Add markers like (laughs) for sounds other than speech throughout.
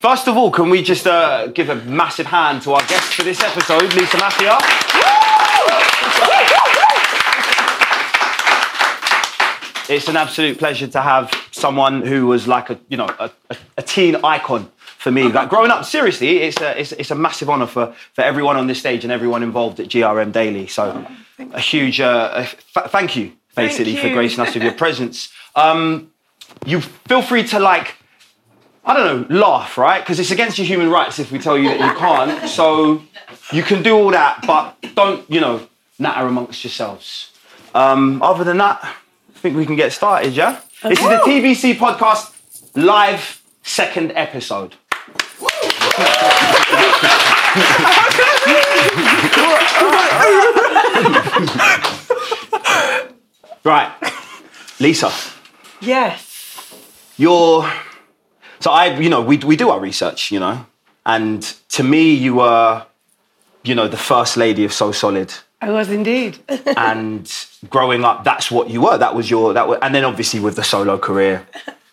First of all, can we just uh, give a massive hand to our guest for this episode, Lisa Maffia? It's an absolute pleasure to have someone who was like a, you know, a, a, teen icon for me. Like growing up, seriously, it's a, it's, it's a massive honour for, for everyone on this stage and everyone involved at GRM Daily. So a huge uh, a f- thank you, basically, for you. gracing us with your presence. Um, you feel free to like I don't know, laugh, right? Because it's against your human rights if we tell you that you can't. So you can do all that, but don't, you know, natter amongst yourselves. Um, other than that, I think we can get started, yeah? This is the TBC podcast live second episode. (laughs) right, Lisa, Yes. you're so I, you know, we we do our research, you know, and to me, you were, you know, the first lady of So Solid, I was indeed. (laughs) and growing up, that's what you were. That was your that was, and then obviously with the solo career,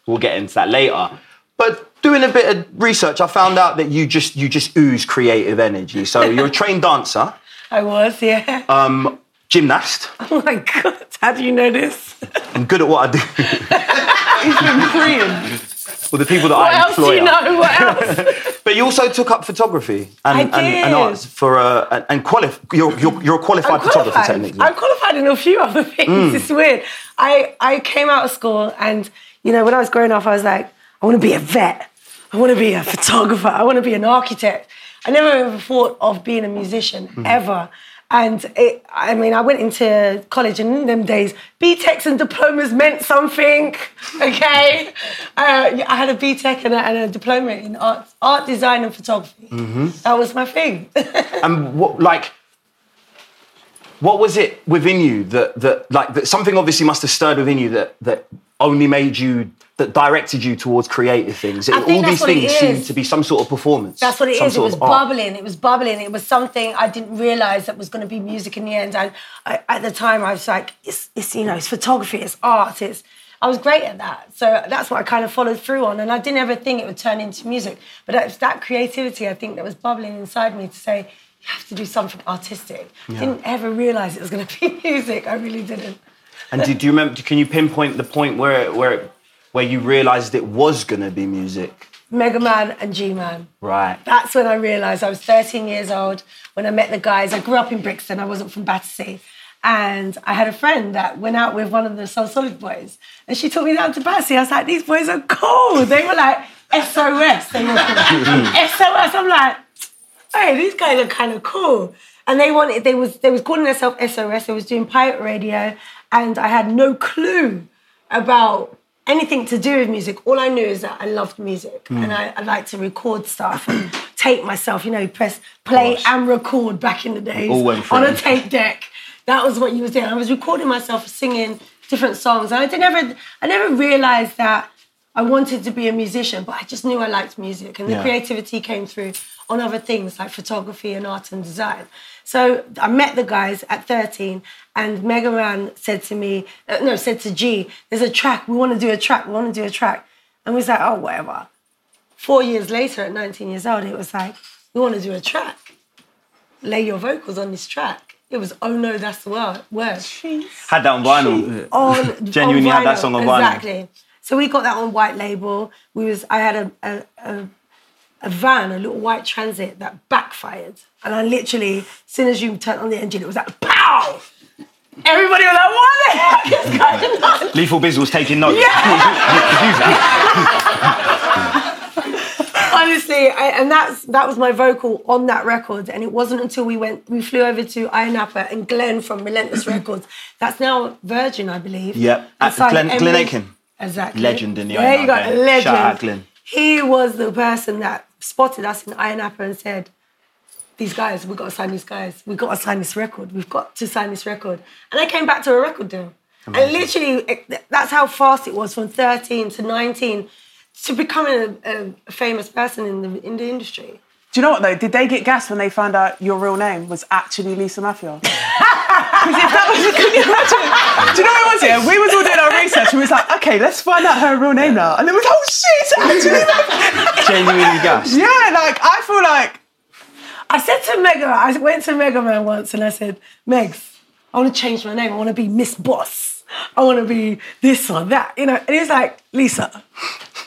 we'll get into that later. But doing a bit of research, I found out that you just you just ooze creative energy. So you're a (laughs) trained dancer, I was, yeah. um, gymnast. oh my God. How do you know this? I'm good at what I do. (laughs) He's from Korean. Well, the people that What I else do employ. you are. know? What else? (laughs) But you also took up photography and, I and, and arts for uh, and- and qualif- you're, you're, you're a qualified I'm photographer technically. I'm qualified in a few other (laughs) things. Mm. It's weird. I, I came out of school and, you know, when I was growing up, I was like, I want to be a vet. I want to be a photographer. I want to be an architect. I never ever thought of being a musician, Mm. ever. And it, I mean, I went into college, and in them days, BTECs and diplomas meant something. (laughs) Okay, uh, I had a BTEC and a, and a diploma in art, art design and photography. Mm-hmm. That was my thing. (laughs) and what like what was it within you that that like that something obviously must have stirred within you that that only made you that directed you towards creative things. I think All these things seem is. to be some sort of performance. That's what it is. It was of art. bubbling. It was bubbling. It was something I didn't realize that was going to be music in the end. And I, at the time, I was like, it's, it's you know, it's photography, it's art, it's. I was great at that, so that's what I kind of followed through on. And I didn't ever think it would turn into music, but it's that creativity I think that was bubbling inside me to say you have to do something artistic. Yeah. Didn't ever realize it was going (laughs) to be music. I really didn't. And do, do you remember? Can you pinpoint the point where where where you realised it was going to be music? Mega Man and G Man. Right. That's when I realised I was 13 years old when I met the guys. I grew up in Brixton, I wasn't from Battersea. And I had a friend that went out with one of the So Solid boys. And she took me down to Battersea. I was like, these boys are cool. They were like SOS. They were (laughs) SOS. I'm like, hey, these guys are kind of cool. And they wanted, they was they was calling themselves SOS. They was doing pirate radio. And I had no clue about anything to do with music. All I knew is that I loved music Mm. and I, I like to record stuff and (clears throat) tape myself. You know, press play and record back in the days All went on a tape deck. That was what you was doing. I was recording myself singing different songs, and I did never, I never realized that I wanted to be a musician, but I just knew I liked music, and the Yeah. creativity came through on other things like photography and art and design. So I met the guys at 13, and Mega Man said to me, uh, no, said to G, "There's a track. We want to do a track. We want to do a track." And we was like, "Oh, whatever." Four years later, at 19 years old, it was like, "We want to do a track. Lay your vocals on this track." It was, "Oh no, that's the word." Word. Had that on vinyl. On (laughs) Genuinely on had that song on vinyl. Exactly. So we got that on white label. We was I had a a, a, a van, a little white transit that backfired, and I literally, as soon as you turned on the engine, it was like pow. Everybody was like, "What the heck is going on?" Lethal Biz was taking notes. Yeah. (laughs) Honestly, I, and that's that was my vocal on that record, and it wasn't until we went, we flew over to Iron and Glenn from Relentless Records. That's now Virgin, I believe. Yep. Glenn- Glenn Aiken. Exactly. Legend in the There you go, Napa. legend. Shout out Glenn. He was the person that spotted us in Ayia Napa and said, "These guys, we've got to sign these guys. We've got to sign this record. We've got to sign this record." And they came back to a record deal. And literally, it- that's how fast it was from 13 to 19 to becoming a, a famous person in the in the industry. Do you know what though? Did they get gas when they found out your real name was actually Lisa Maffia? (laughs) Because if that was, can you imagine? Do you know what it was? Yeah, we was all doing our research and we was like, okay, let's find out her real name now. And then it was, oh shit, it's actually Maffia. (laughs) Genuinely gassed. Yeah, like I feel like I said to Mega, I went to Mega Man once and I said, Megs, I want to change my name. I want to be Miss Boss. I want to be this or that, you know. And he's like, Lisa,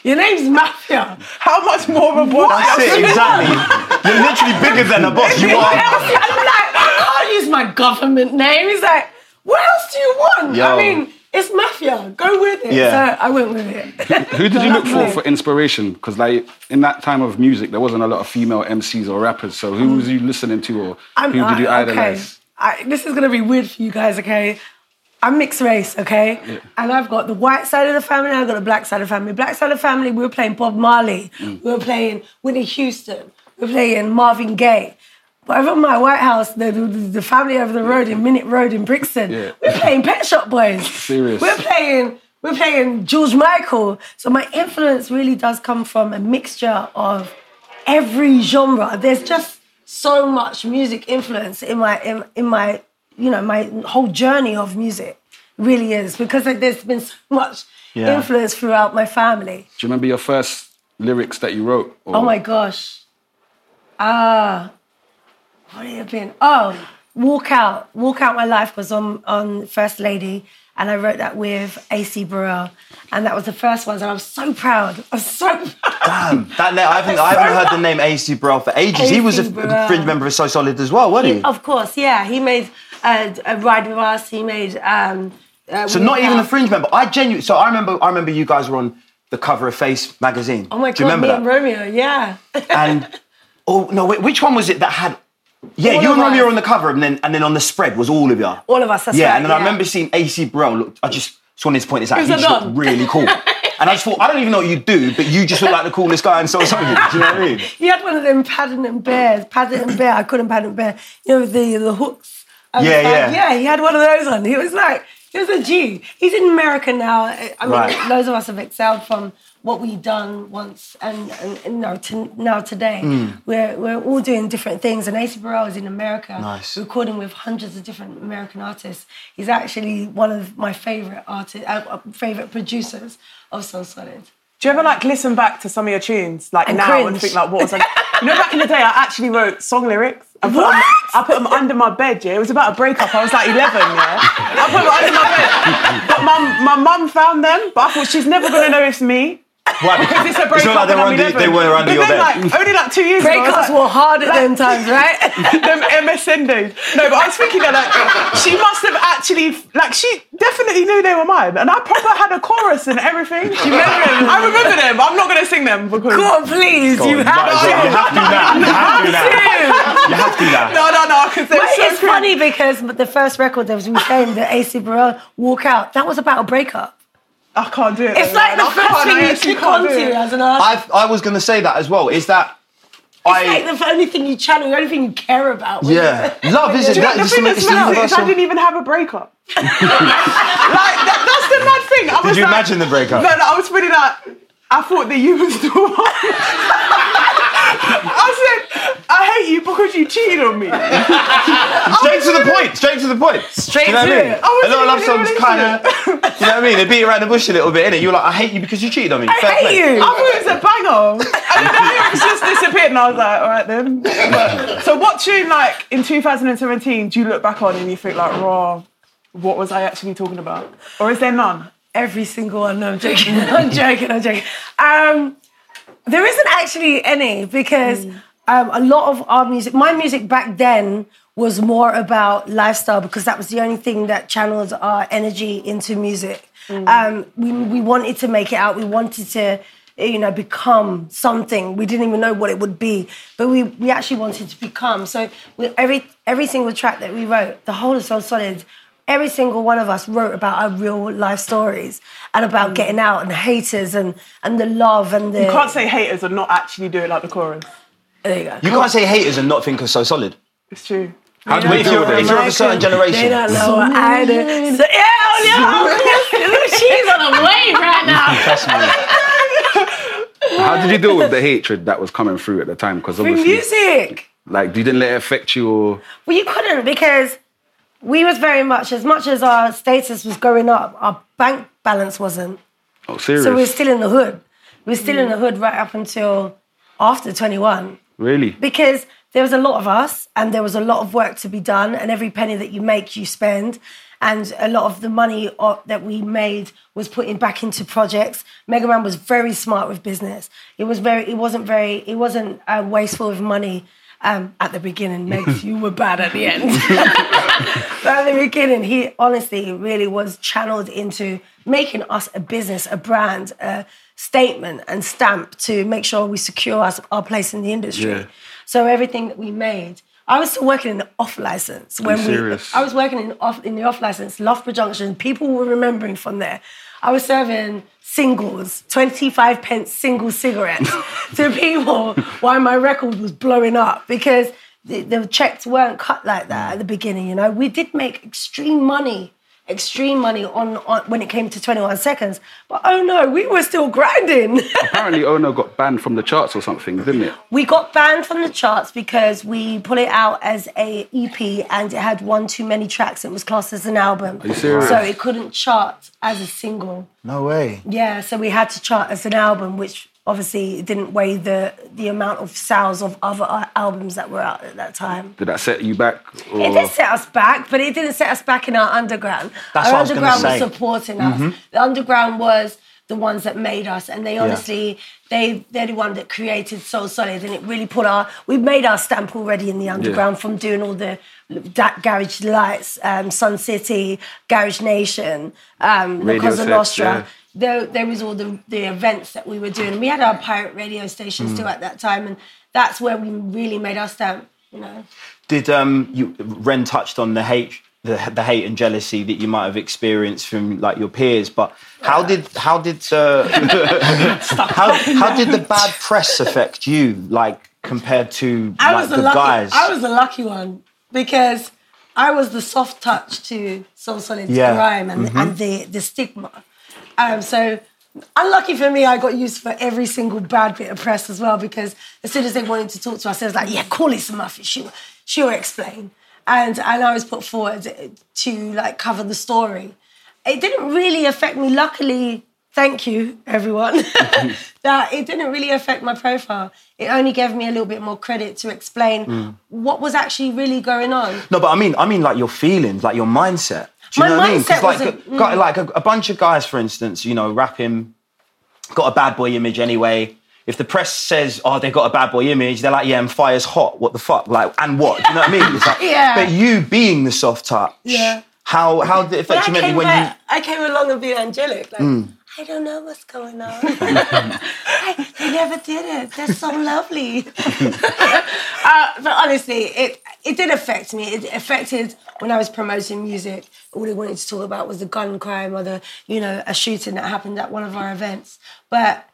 your name's Maffia. how much more of a boy? That's it, exactly. You're literally bigger than a boss. You are. I'm like, I can't use my government name. He's like, what else do you want? Yo. I mean, it's Maffia. Go with it. Yeah. So I went with it. Who did (laughs) you look for for inspiration? Because like in that time of music, there wasn't a lot of female MCs or rappers. So who was you listening to, or I'm- who did you idolize? Okay. I, this is gonna be weird for you guys, okay? I'm mixed race, okay? And I've got the white side of the family, I've got the black side of the family. Black side of the family, we were playing Bob Marley, Mm. we were playing Whitney Houston, we were playing Marvin Gaye. But over at my White House, the, the, the family over the road in Minet Road in Brixton, Yeah. we're playing Pet Shop Boys. Serious. We're playing, we're playing George Michael. So my influence really does come from a mixture of every genre. There's just so much music influence in my in, in my you know my whole journey of music. Really is because there's been so much Yeah. influence throughout my family. Do you remember your first lyrics that you wrote? Or- Oh my gosh. Ah, what have it been? Oh, Walk Out. Walk Out My Life was on, on First Lady, and I wrote that with AC Burrell. And that was the first one, and I was so proud. I was so (laughs) proud. Damn. That na- I haven't, I haven't heard the name AC Burrell for ages. he was a Burrell. fringe member of So Solid as well, wasn't he? Of course, yeah. He made uh, a Ride With Us, he made. Um, uh, So not even a fringe member. I genuinely. So I remember. I remember you guys were on the cover of Face magazine. Oh my Do you remember me that? and Romeo, yeah. and oh no, wait, which one was it that had? Yeah, All you and Romeo were on the cover, and then and then on the spread was all of you. All of us, that's yeah, right, and then I remember seeing AC Burrell. Look, I just just wanted to point this out. He just looked really cool. (laughs) And I just thought, I don't even know what you do, but you just look like the coolest guy and So Something. Do you know what I mean? (laughs) He had one of them Paddington Bears, Paddington Bear. I couldn't Paddington Bear. You know the the hooks. Yeah, side. yeah. yeah. He had one of those on. He was like, he was a Jew. He's in America now. I mean, Right. loads of us have excelled from what we've done once, and, and, and now, to, now today, Mm. we're we're all doing different things. And AC Burrell is in America, Nice. recording with hundreds of different American artists. He's actually one of my favorite artists, uh, favorite producers of So Solid. Do you ever like listen back to some of your tunes like And now and think like what was like? You know, back in the day, I actually wrote song lyrics. I put, them, What? I put them under my bed. Yeah, it was about a breakup. I was like 11. Yeah, I put them under my bed. But my my mum found them. But I thought she's never gonna know it's me. Why? Because it's a It's breakup. not like they and were under, 11. they were under but your then, bed. Like, only like two years ago. Breakups like, were hard at them times, right? (laughs) them MSN days. No, but I was thinking that like she must have actually like she definitely knew they were mine, and I proper had a chorus and everything. Do you remember them? I remember them. I'm not gonna sing them because Go on, please. you You have might well. You to. have to now. You have to now. You have to now. (laughs) no, no, no, because they're But so it's cringe. funny because the first record that was we saying the AC Burrell Walk Out, that was about a breakup. I can't do it. It's like man. the I first can't, thing I you actually click can't do onto it. as an artist. I I was gonna say that as well. Is that It's I like the only thing you channel, the only thing you care about. yeah (laughs) love is it? Do you know, That the is thing the, that's it's mad is I didn't even have a breakup. (laughs) like that, that's the mad thing. I was you like- imagine the breakup? No, no, I was really like, I thought that you was the one. (laughs) I said, I hate you because you cheated on me. (laughs) Straight to the point. Straight to the point. Straight you know to what I mean? it. I A lot of love songs kind of. You know what I mean? They beat around the bush a little bit, innit? You're like, I hate you because you cheated on me. I Fair hate play. you. I thought it was a banger. And then the lyrics just disappeared, and I was like, all right then. But, so, what tune, like, in 2017, do you look back on and you think, like, raw, what was I actually talking about? Or is there none? every single one. No, I'm joking. (laughs) I'm joking. I'm joking. Um, there isn't actually any because um, a lot of our music, my music back then was more about lifestyle because that was the only thing that channeled our energy into music. Um, we, we wanted to make it out. We wanted to, you know, become something. We didn't even know what it would be, but we, we actually wanted to become. So we, every every single track that we wrote, the whole of So Solid, every single one of us wrote about our real life stories and about getting out and haters and and the love and the. You can't say haters and not actually do it like the chorus. There you go. You can't say haters and not think of so solid. It's true. How do we If deal with if it? you're of a certain generation. They don't know what I do. So, yeah, oh, yeah. She's on a wave right now. (laughs) How did you deal with the hatred that was coming through at the time? Because Through obviously, music. like, you didn't let it affect you, or Well, you couldn't because we was very much as much as our status was going up, our bank balance wasn't. oh, serious? So we were still in the hood. We were still in the hood right up until after 21 really? because there was a lot of us and there was a lot of work to be done and every penny that you make you spend. And a lot of the money that we made was putting back into projects. Mega man was very smart with business. It was very it wasn't very it wasn't uh, wasteful of money um, at the beginning Megs, (laughs) you were bad at the end (laughs) but at the beginning he honestly really was channeled into making us a business a brand a statement and stamp to make sure we secure us, our place in the industry Yeah. so everything that we made, I was still working in the off license when we. serious? I was working in off in the off license, Loughborough Junction. People were remembering from there. I was serving singles, twenty five pence single cigarettes (laughs) to people while my record was blowing up because the, the checks weren't cut like that at the beginning. You know, we did make extreme money. Extreme money on, on when it came to 21 seconds. But oh no, we were still grinding. (laughs) Apparently, oh Ono got banned from the charts or something, didn't it? We got banned from the charts because we put it out as a EP and it had one too many tracks. It was classed as an album. Are you serious? So it couldn't chart as a single. No way. Yeah, so we had to chart as an album, which obviously it didn't weigh the the amount of sales of other albums that were out at that time. Did that set you back? Or... It did set us back, but it didn't set us back in our underground. That's our what I was gonna underground was say. Mm-hmm. supporting us. The underground was the ones that made us, and they honestly, they they're the one that created So Solid, and it really put our we made our stamp already in the underground from doing all the that Garage Lights, um, Sun City, Garage Nation, um, La Radio Cosa Nostra. yeah. There, there was all the, the events that we were doing. We had our pirate radio station still at that time, and that's where we really made our stamp. You know. Did um you Ren touched on the hate the, the hate and jealousy that you might have experienced from like your peers, but how did how did uh, (laughs) how how did the bad press affect you like compared to I like was the, the lucky. guys? I was the lucky one because I was the soft touch to So Solid's Yeah. Mm-hmm. and, and the the stigma. Um, so unlucky for me, I got used for every single bad bit of press as well because as soon as they wanted to talk to us, I was like, "Yeah, call Lisa Murphy. She'll she'll explain." And and I was put forward to like cover the story. It didn't really affect me. Luckily, thank you everyone. (laughs) that it didn't really affect my profile. It only gave me a little bit more credit to explain Mm. what was actually really going on. No, but I mean, I mean, like your feelings, like your mindset. Do you My know what I mean? 'Cause mindset like, a- a, guy- like a, a bunch of guys, for instance, you know, rapping, got a bad boy image anyway. If the press says, "Oh, they got a bad boy image," they're like, "Yeah, and fire's hot. What the fuck? Like, and what? Do you know what I mean?" It's like, (laughs) Yeah. But you being the soft touch, Yeah. How how did it affect you when back, you? I came along and be angelic. Like, Mm. I don't know what's going on. (laughs) I, they never did it. They're so lovely. (laughs) uh, but honestly, it it did affect me. It affected when I was promoting music. All they wanted to talk about was the gun crime or the you know a shooting that happened at one of our events. But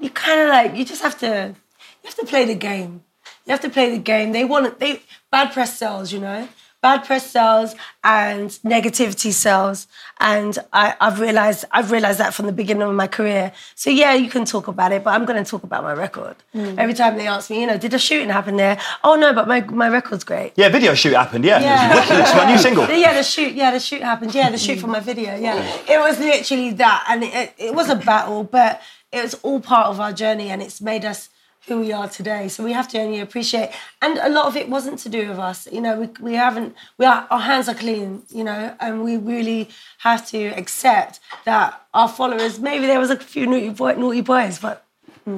you kind of like you just have to you have to play the game. You have to play the game. They want they bad press sells, you know. Bad press sells and negativity sells, and I, I've realized I've realized that from the beginning of my career. So yeah, you can talk about it, but I'm going to talk about my record. Hmm. Every time they ask me, you know, did a shooting happen there? Oh no, but my my record's great. Yeah, video shoot happened. Yeah, Yeah. It's wicked. It's my new single. Yeah, the shoot. Yeah, the shoot happened. Yeah, the shoot for my video. Yeah, it was literally that, and it, it was a battle, but it was all part of our journey, and it's made us who we are today. So we have to only appreciate. And a lot of it wasn't to do with us. You know, we, we haven't, we are, our hands are clean, you know, and we really have to accept that our followers, maybe there was a few naughty, boy, naughty boys, but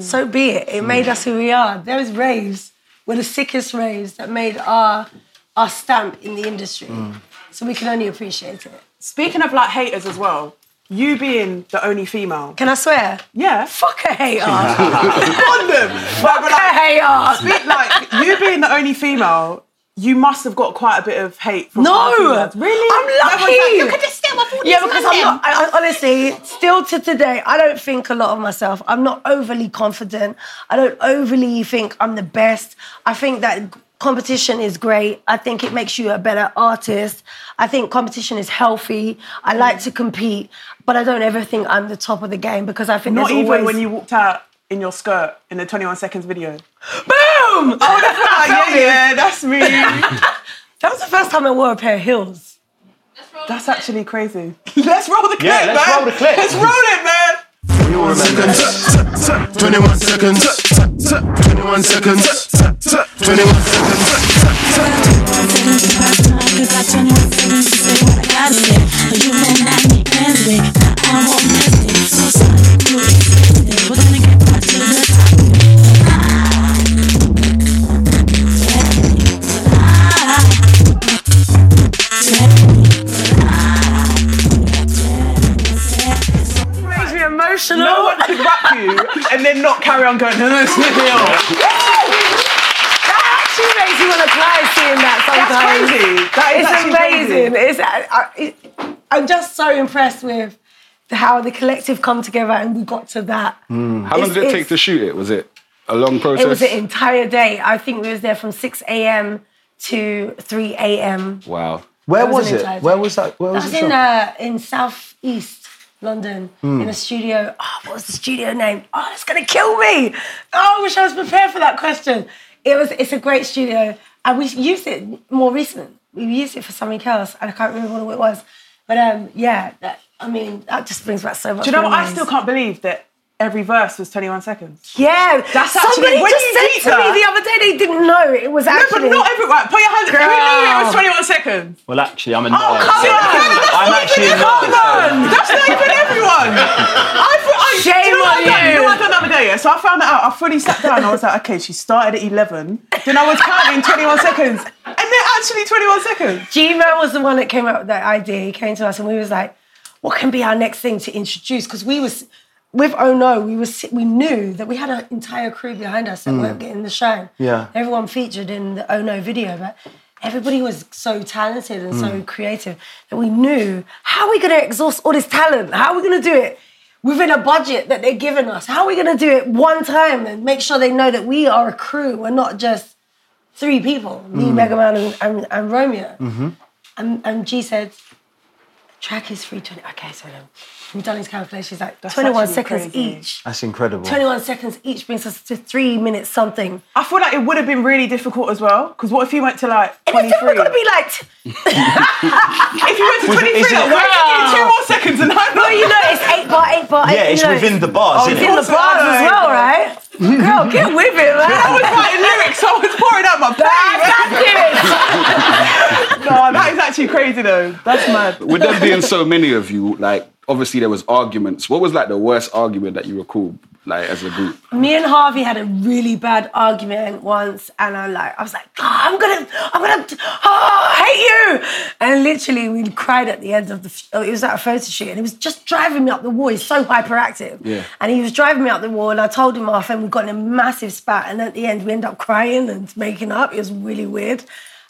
so be it. It mm. made us who we are. Those raves were the sickest raves that made our, our stamp in the industry. Mm. So we can only appreciate it. Speaking of like haters as well, you being the only female. Can I swear? Yeah. Fuck a hater. (laughs) on them. But, but a hater. speak, like you being the only female, you must have got quite a bit of hate from No. Really? I'm Everyone's lucky. like, you could just still afford Yeah, because I'm not. I, I, honestly, still to today, I don't think a lot of myself. I'm not overly confident. I don't overly think I'm the best. I think that competition is great. I think it makes you a better artist. I think competition is healthy. I mm. like to compete, but I don't ever think I'm the top of the game because I think Not even always, when you walked out in your skirt in the 21 seconds video. (gasps) boom. Oh, that's like, (laughs) yeah, yeah, that's me. (laughs) That was the first time I wore a pair of heels. That's actually crazy. (laughs) Let's roll the clip, Yeah, let's man. roll the clip. Let's roll it, man. 21 seconds. 21 seconds. 21 seconds. 21 seconds. Makes me emotional. No one could rap you and then not carry on going, no, no, it's with me. That actually makes you want to cry seeing that sometimes. crazy. That is it's actually amazing. It's, I, I, it, I'm just so impressed with how the collective come together and we got to that. How long It's- did it take to shoot it? Was it a long process? It was an entire day. I think we was there from 6 a.m. to 3 a.m. wow. Where was was it? Where was that? Where was That's it in uh, in southeast London Hmm. in a studio. Oh, what was the studio name? Oh, it's gonna kill me. Oh, I wish I was prepared for that question. It was. It's a great studio, and we used it more recent. We used it for something else, and I can't remember what it was. But um, yeah, that, I mean, that just brings back so much. Do you know what? I still can't believe that every verse was 21 seconds. Yeah, That's actually- somebody when just you said read to me the other day they didn't know it was No, but actually. not everyone. Put your hands. Who knew it was 21 seconds? Well, actually, I'm a Oh, come so on! I'm actually a Come nerd. That's not even everyone. I thought, I, Shame you know on done? you. You know what I done the other day? Yeah? So I found that out. I fully sat down. I was like, okay, she started at 11. Then I was counting 21 seconds. And they're actually 21 seconds. G-Man was the one that came up with that idea. He came to us and we was like, what can be our next thing to introduce? Because we was, with Oh No, we was we knew that we had an entire crew behind us that mm. weren't getting the shine. Yeah. Everyone featured in the Oh No video, but everybody was so talented and so mm. creative that we knew, how are we gonna exhaust all this talent? How are we gonna do it? Within a budget that they're giving us, how are we going to do it one time and make sure they know that we are a crew? We're not just three people, me, mm. Mega Man, and, and, and Romeo. Mm-hmm. And, and G said, track is 320. Okay, so then we've done his calculations like 21 seconds crazy. each. That's incredible. 21 seconds each brings us to three minutes something. I feel like it would have been really difficult as well. Because what if you went to like And if 23? we're going to be like, (laughs) if you went to 23, is it- like, why are you giving two more seconds and I'm well, you know, it's eight bar, eight bar, eight. Yeah, it's you know, within the bars, Oh, isn't it's it? the bars as well, right? Girl, get with it, I was writing lyrics, so I was pouring out my pain. That's it. no, that is actually crazy though. That's mad. With there being so many of you, like obviously there was arguments. What was like the worst argument that you recall, like as a group? Me and Harvey had a really bad argument once, and I like, I was like, "Oh, I'm gonna, I'm gonna, oh, I hate you, and literally we cried at the end of the. oh, It was at a photo shoot, and he was just driving me up the wall. He's so hyperactive, Yeah. And he was driving me up the wall, and I told him off, and we got in a massive spat, and at the end we ended up crying and making up. It was really weird.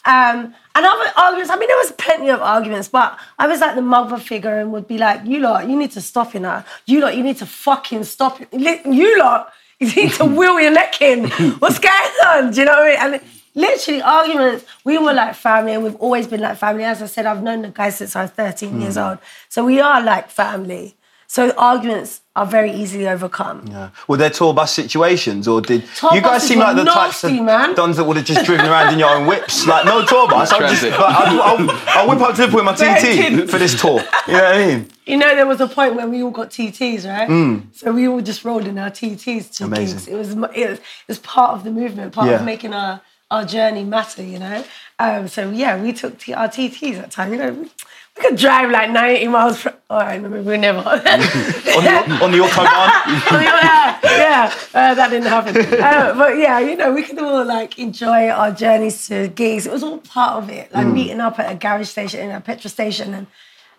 Um, and other arguments, I mean, there was plenty of arguments, but I was like the mother figure and would be like, you lot, you need to stop it now. You lot, you need to fucking stop it. You lot, (laughs) you need to (laughs) wheel your neck in. What's going on? Do you know what I mean? And literally arguments, we were like family and we've always been like family. As I said, I've known the guys since I was 13 years old. So we are like family. So arguments are very easily overcome. Yeah. Were there tour bus situations, or did Tour you guys seem like the types of nasty, man. dons that would have just driven around in your own whips? Like no tour bus. I'll just, Transit. like, I'll, I'll, I'll whip up to Liverpool with my TT for this tour. You know what I mean? You know, there was a point when we all got TTs, right? So we all just rolled in our TTs to Mm. Amazing. gigs. It was, it was it was part of the movement, part Yeah. of making our our journey matter. You know, um, so yeah, we took t- our TTs at time. You know, we, we could drive like ninety miles. Per- oh, I remember we never. On the, on the autobahn. (laughs) yeah, yeah, uh, that didn't happen. Uh, but yeah, you know, we could all like enjoy our journeys to gigs. It was all part of it, Mm. like meeting up at a garage station, in a petrol station, and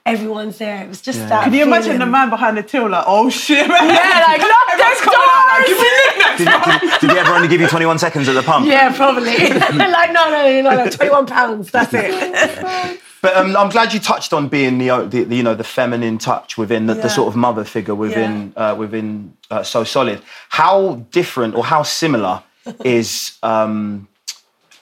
everyone's there. It was just that. Can you imagine the man behind the till like, oh shit, man? Yeah, like (laughs) lock Everyone's the out, like, doors. give me knickknacks, Did, did, did he ever only give you 21 seconds at the pump? Yeah, probably. (laughs) like no, no, no, no, twenty-one pounds. That's it. But um, I'm glad you touched on being the, the, the you know the feminine touch within the, the sort of mother figure within uh, within uh, So Solid. How different or how similar (laughs) is um,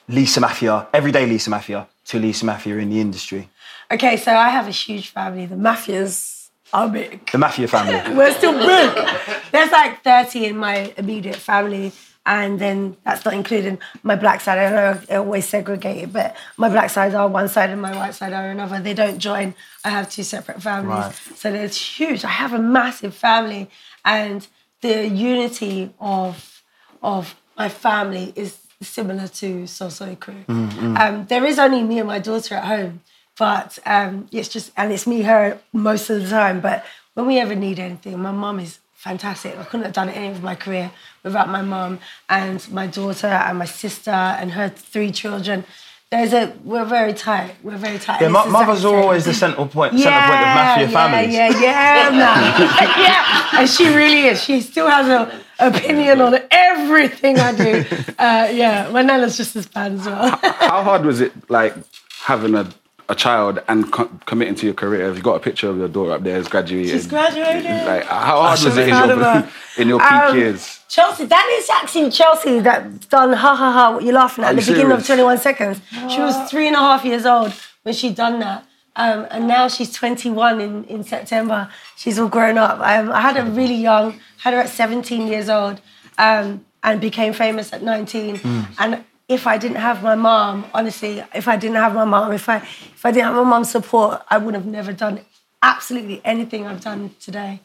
Lisa Maffia, everyday Lisa Maffia, to Lisa Maffia in the industry? okay, so I have a huge family. The mafias are big. The Mafia family. (laughs) We're still big. There's like 30 in my immediate family, and then that's not including my black side. I know I always segregate it, but my black sides are one side and my white side are another. They don't join. I have two separate families. Right. So it's huge. I have a massive family, and the unity of of my family is similar to So Solid Crew. Um, there is only me and my daughter at home, but um, it's just and it's me her most of the time. But when we ever need anything, my mum is fantastic. I couldn't have done any of my career without my mum and my daughter and my sister and her three children. There's a we're very tight. We're very tight. Yeah, And mo- mothers are always the central point, centre point of Mafia yeah, families. Yeah, yeah, (laughs) man. yeah, and she really is. She still has an opinion on everything I do. (laughs) Uh, yeah, my Nana's just as bad as well. How hard was it, like having a, a child and co- committing to your career? Have you got a picture of your daughter up there as graduated? She's graduated. Like, how hard was it in your, her. (laughs) in your peak Um, years? Chelsea, that is actually Chelsea that done ha ha ha. What you're laughing at? Are At the you beginning of 21 seconds. She was three and a half years old when she done that. Um, and now she's 21 in, in September. She's all grown up. Um, I had her really young, had her at 17 years old, um, and became famous at 19. And if I didn't have my mom, honestly, if I didn't have my mom, if I if I didn't have my mom's support, I would have never done absolutely anything I've done today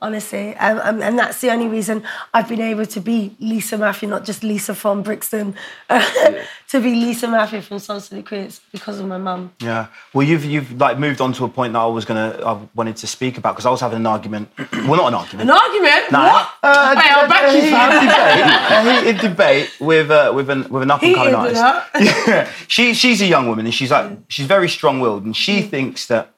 honestly. Um, um, and that's the only reason I've been able to be Lisa Maffia, not just Lisa from Brixton, (laughs) to be Lisa Maffia from City Creates because of my mum. Yeah. Well, you've you've like moved on to a point that I was gonna I wanted to speak about because I was having an argument. (clears throat) well, not an argument. An argument? No, What? Uh, Hey, I'll back you, (laughs) a heated debate, a debate with uh, with an with an up and coming artist. (laughs) Yeah. she she's a young woman and she's like she's very strong willed and she thinks that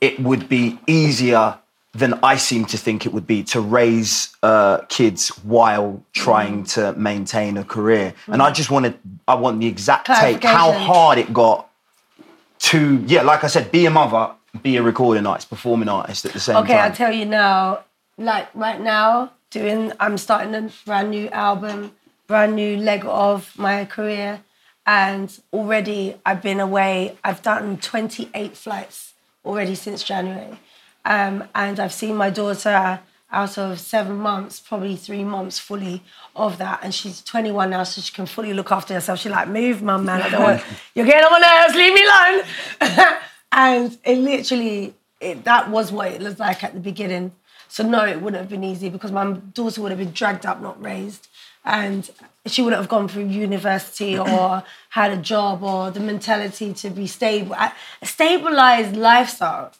it would be easier than I seem to think it would be to raise uh, kids while trying to maintain a career. And I just wanted I want the exact take how hard it got to yeah, like I said, be a mother, be a recording artist, performing artist at the same Okay, time. Okay, I'll tell you now, like right now, doing I'm starting a brand new album, brand new leg of my career. And already I've been away, I've done 28 flights already since January. Um, and I've seen my daughter out of seven months, probably three months fully of that. And she's 21 now, so she can fully look after herself. She's like, move, mum, man. I don't want, (laughs) you're getting on my nerves, leave me alone. (laughs) and it literally, it, that was what it was like at the beginning. So no, it wouldn't have been easy because my daughter would have been dragged up, not raised. And she wouldn't have gone through university (clears throat) or had a job or the mentality to be stable. A stabilized lifestyle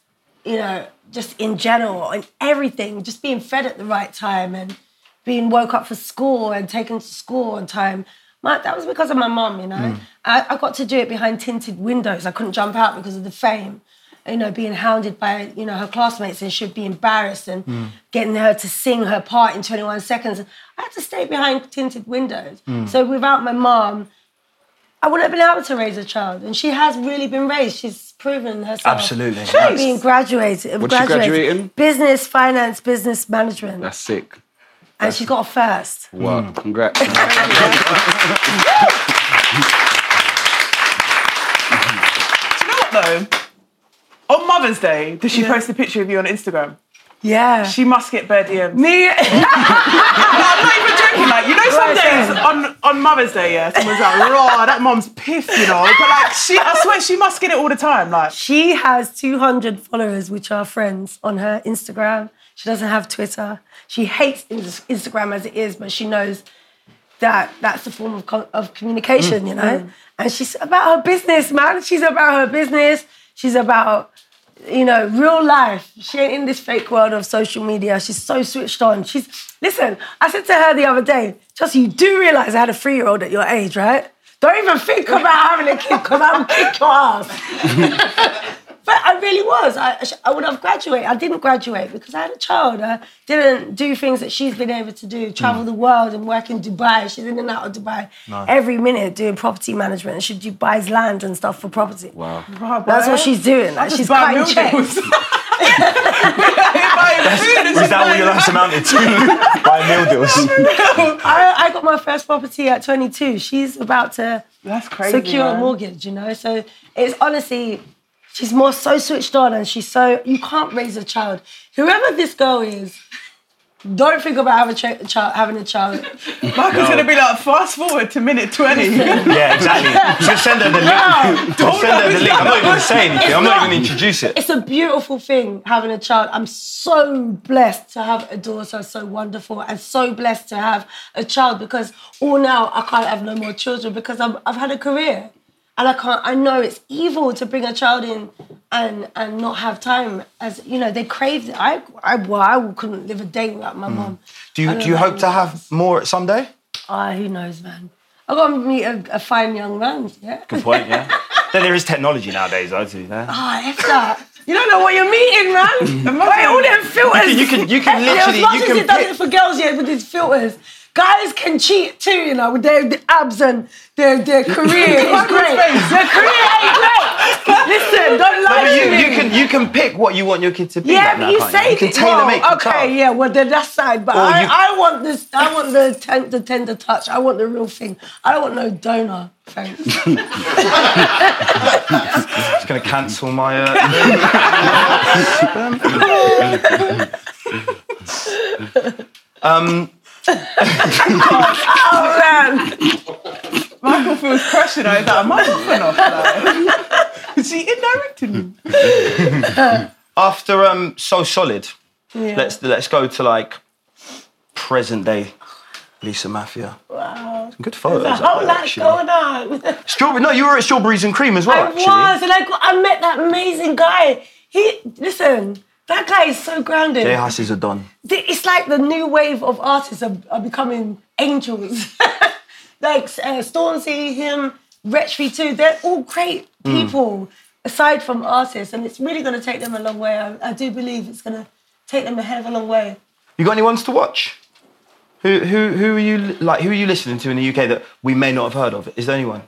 you know, just in general and everything, just being fed at the right time and being woke up for school and taken to school on time. My, that was because of my mum, you know. Mm. I, I got to do it behind tinted windows. I couldn't jump out because of the fame. You know, being hounded by, you know, her classmates and she'd be embarrassed and mm. getting her to sing her part in 21 seconds. I had to stay behind tinted windows. Mm. So without my mom, I wouldn't have been able to raise a child. And she has really been raised. She's proven herself. Absolutely. By being graduated. What'd she graduated. graduate in? Business, finance, business management. That's sick. and she got a first. Wow, Hmm. congrats. (laughs) Do you know what though? On Mother's Day, did she post a picture of you on Instagram? Yeah. She must get bare DMs. Me. (laughs) I'm not even joking. Like you know, some days on on Mother's Day, yeah, someone's like, "Raw, that mom's piff," you know. But like, she, I swear, she must get it all the time. Like, She has 200 followers, which are friends on her Instagram. She doesn't have Twitter. She hates Instagram as it is, but she knows that that's a form of, co- of communication, mm. you know? Mm. And she's about her business, man. She's about her business. She's about, you know, real life. She ain't in this fake world of social media. She's so switched on. She's, listen, I said to her the other day, just you do realize I had a three year old at your age, right? Don't even think about having a kid because I will kick your ass. (laughs) But I really was. I, I would have graduated. I didn't graduate because I had a child. I didn't do things that she's been able to do. Travel mm. the world and work in Dubai. She's in and out of Dubai every minute doing property management. And she do- buys land and stuff for property. Wow. That's what she's doing. Like, just she's buy cutting checks. deals. Buying food and Is that all your life amounted to? (laughs) Buy meal deals. I, I got my first property at 22. She's about to That's crazy. secure a mortgage, you know? So it's honestly, she's more so switched on and she's so, you can't raise a child. Whoever this girl is, don't think about having a, ch- child, having a child. (laughs) Michael's gonna be like, fast forward to minute twenty. (laughs) Yeah, exactly. Just send her the link. Just send her the link. I'm not even saying anything. I'm not even introduce it. It's a beautiful thing having a child. I'm so blessed to have a daughter, so wonderful, and so blessed to have a child because all now I can't have no more children because I'm, I've had a career. And I can't, I know it's evil to bring a child in and and not have time. As you know, they crave it. I, I, well, I couldn't live a day without my mum. Do you don't you hope to have more someday? Ah, who knows, man. I got to meet a, a fine young man. Yeah. Good point. Yeah. (laughs) then there is technology nowadays, I fair. Ah, F that. You don't know what you're meeting, man. (laughs) Wait, all them filters. You can- you can (laughs) Yeah, literally- As much you as can it does it for girls, yeah, with these filters. Guys can cheat too, you know, with their, their abs and their, their career is great. Their career ain't great. Listen, don't No, lie but to you, me. you can you can pick what you want your kid to be. yeah, like but now, you can't say you can tailor well, make Okay, child. yeah, well then that's side, but I, you- I want this. I want the ten, the tender touch. I want the real thing. I don't want no donor. Thanks. (laughs) Just gonna cancel my. Uh, (laughs) (laughs) um, oh man. Michael feels pressure though. He's like, am I off enough? Is she indirecting me? (laughs) after um, so solid, Yeah. let's let's go to like present day. Lisa Maffia. Wow. Some good photos. There's a whole lot going on. (laughs) Strawberry. No, you were at Strawberries and Cream as well. I actually. was, and I, got, I met that amazing guy. He listen, that guy is so grounded. J Hus is a don. It's like the new wave of artists are, are becoming angels. (laughs) like uh, Stormzy, him, Retry too. They're all great Mm. people aside from artists, and it's really going to take them a long way. I, I do believe it's going to take them a hell of a long way. You got any ones to watch? Who who who are you like? Who are you listening to in the UK that we may not have heard of? Is there anyone?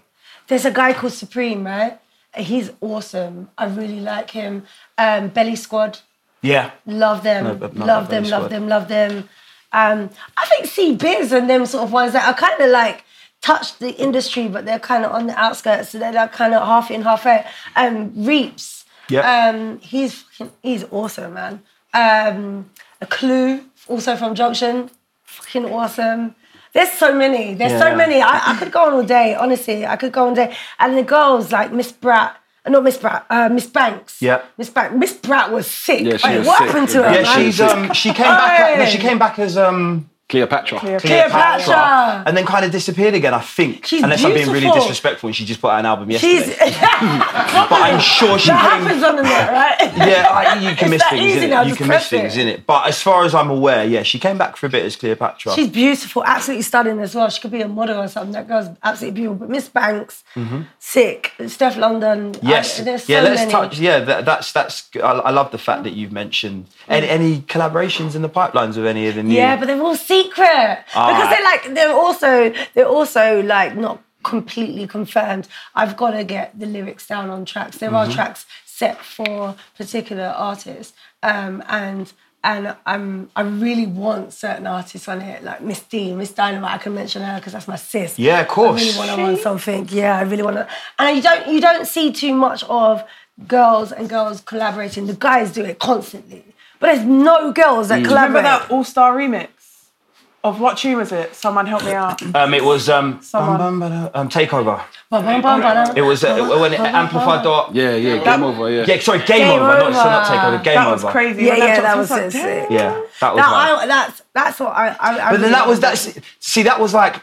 There's a guy called Supreme, right? He's awesome. I really like him. Um, Belly Squad. Yeah. Love them, No, love them, love them, love them. Um, I think C Biz and them sort of ones that are kind of like touch the industry, but they're kind of on the outskirts, so they're like kind of half in, half out. Um, Reaps, Yeah. um, he's fucking, he's awesome, man. Um, a Clue, also from Junction, fucking awesome. There's so many. There's so Yeah. many. I, I could go on all day. Honestly, I could go on all day. And the girls like Miss Bratt. Not Miss Bratt, uh, Miss Banks. Yeah. Miss Banks. Miss Bratt was sick. Yeah, she Wait, was what sick. happened to her? Yeah, man? she's um she came back. no, she came back as um Cleopatra. Cleopatra. and then kind of disappeared again. I think, She's unless I'm being really disrespectful, and she just put out an album She's. yesterday. (laughs) but I'm sure she that came. happens on the net, right? Yeah, I, you can It's miss that things easy in now, it. You can miss it. things in it. But as far as I'm aware, yeah, she came back for a bit as Cleopatra. She's beautiful, absolutely stunning as well. She could be a model or something. That girl's absolutely beautiful. But Miss Banks, sick. Stefflon Don. Mm-hmm. Yes. I, so yeah, let's many. touch. Yeah, that, that's that's. I, I love the fact that you've mentioned any, any collaborations in the pipelines with any of the new. Yeah, but they're all secret Ah. because they're like they're also they're also like not completely confirmed. I've got to get the lyrics down on tracks. There Mm-hmm. are tracks set for particular artists, um, and and I'm I really want certain artists on it, like Miss D, Miss Dynamite. I can mention her because that's my sis. Yeah, of course. I really want to on something. Yeah, I really want to. And you don't you don't see too much of girls and girls collaborating. The guys do it constantly. but there's no girls that Remember collaborate. that All Star remix of what tune was it? Someone help me out. (clears throat) Um, it was um, Someone. bum, bum, ba-da, um, takeover. Bum, bum, bum, ba-dum. It was uh, when it amplified dot. Yeah, yeah, game over, yeah. Yeah, sorry, game, Game over, not, so not over. takeover. Game that was over. crazy. Yeah, When yeah, dropped, that I was like, it. "Damn." Yeah, that was. That, like- I, that's that's what I. I, I but then that was love. that's see that was like.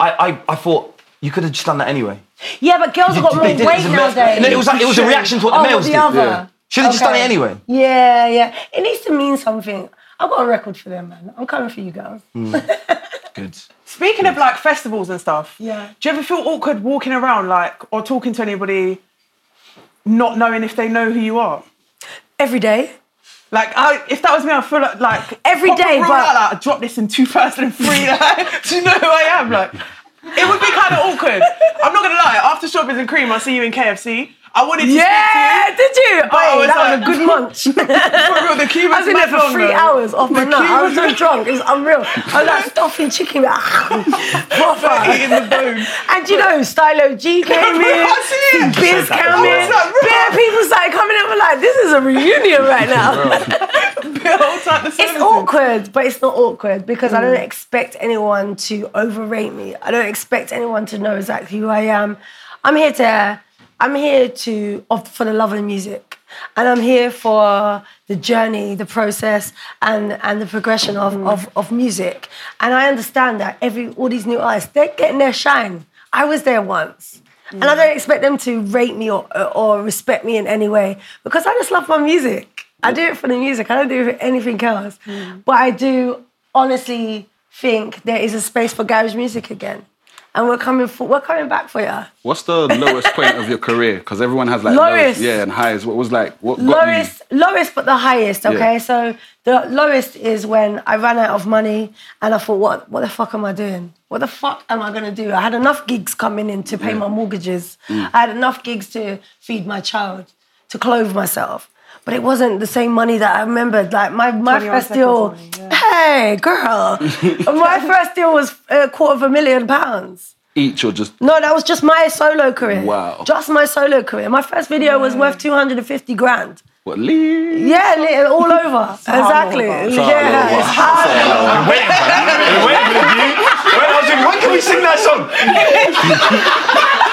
I I, I thought you could have just done that anyway. Yeah, but girls have got They more did it weight as a ma- nowadays. No, it was like it was a reaction to what the oh, males the did. other. Should have just done it Okay. anyway. Yeah, yeah. It needs to mean something. I've got a record for them, man. I'm coming for you girls. Mm. (laughs) Good. Speaking of like festivals and stuff, Yeah. Do you ever feel awkward walking around like or talking to anybody, not knowing if they know who you are? Every day. Like, I, if that was me, I feel like, like Every proper day, real but- out, like, I dropped this in 2003. (laughs) Like, do you know who I am? Like, it would be kind of awkward. I'm not gonna lie. After Strawberries and Cream, I see you in KFC. I wanted to Yeah, speak did you? But I Oh, was that like- was a good (laughs) munch. to you. For real, the queue (laughs) I was in there for three hours off my The nut. queue I was was so drunk. It was unreal. I was like stuffing (laughs) chicken. Like, proper. eating the bone. And you know, Stylo G came in. I see it. Biz I came in. was like, bro. Bare people started coming in. We're like, this is a reunion right now. The whole time, the It's awkward, but it's not awkward because I Mm. don't expect anyone to overrate me. I don't expect anyone to know exactly who I am. I'm here to, I'm here to for the love of music, and I'm here for the journey, the process, and and the progression of Mm. of, of music. And I understand that every all these new artists, they're getting their shine. I was there once. And Mm. I don't expect them to rate me or, or respect me in any way because I just love my music. I do it for the music. I don't do it for anything else. But I do honestly think there is a space for garage music again, and we're coming for, we're coming back for you. What's the (laughs) lowest point of your career? Because everyone has like Lowest. lows, yeah, and highs. What was like what got Lowest, lowest, but the highest. Okay, Yeah. so the lowest is when I ran out of money and I thought, what, what the fuck am I doing? What the fuck am I gonna do? I had enough gigs coming in to pay my mortgages. Mm. I had enough gigs to feed my child, to clothe myself. But it wasn't the same money that I remembered. Like my, my first deal, yeah. Hey girl, (laughs) my first deal was a quarter of a million pounds. each or just No, that was just my solo career. Wow. Just my solo career. My first video was worth 250 grand. what Lee? Yeah, li- all over. (laughs) exactly. over. It's all Yeah, over. it's all over. I'm waiting for that. I'm waiting for the view. When, I was like, when can we sing that song? (laughs)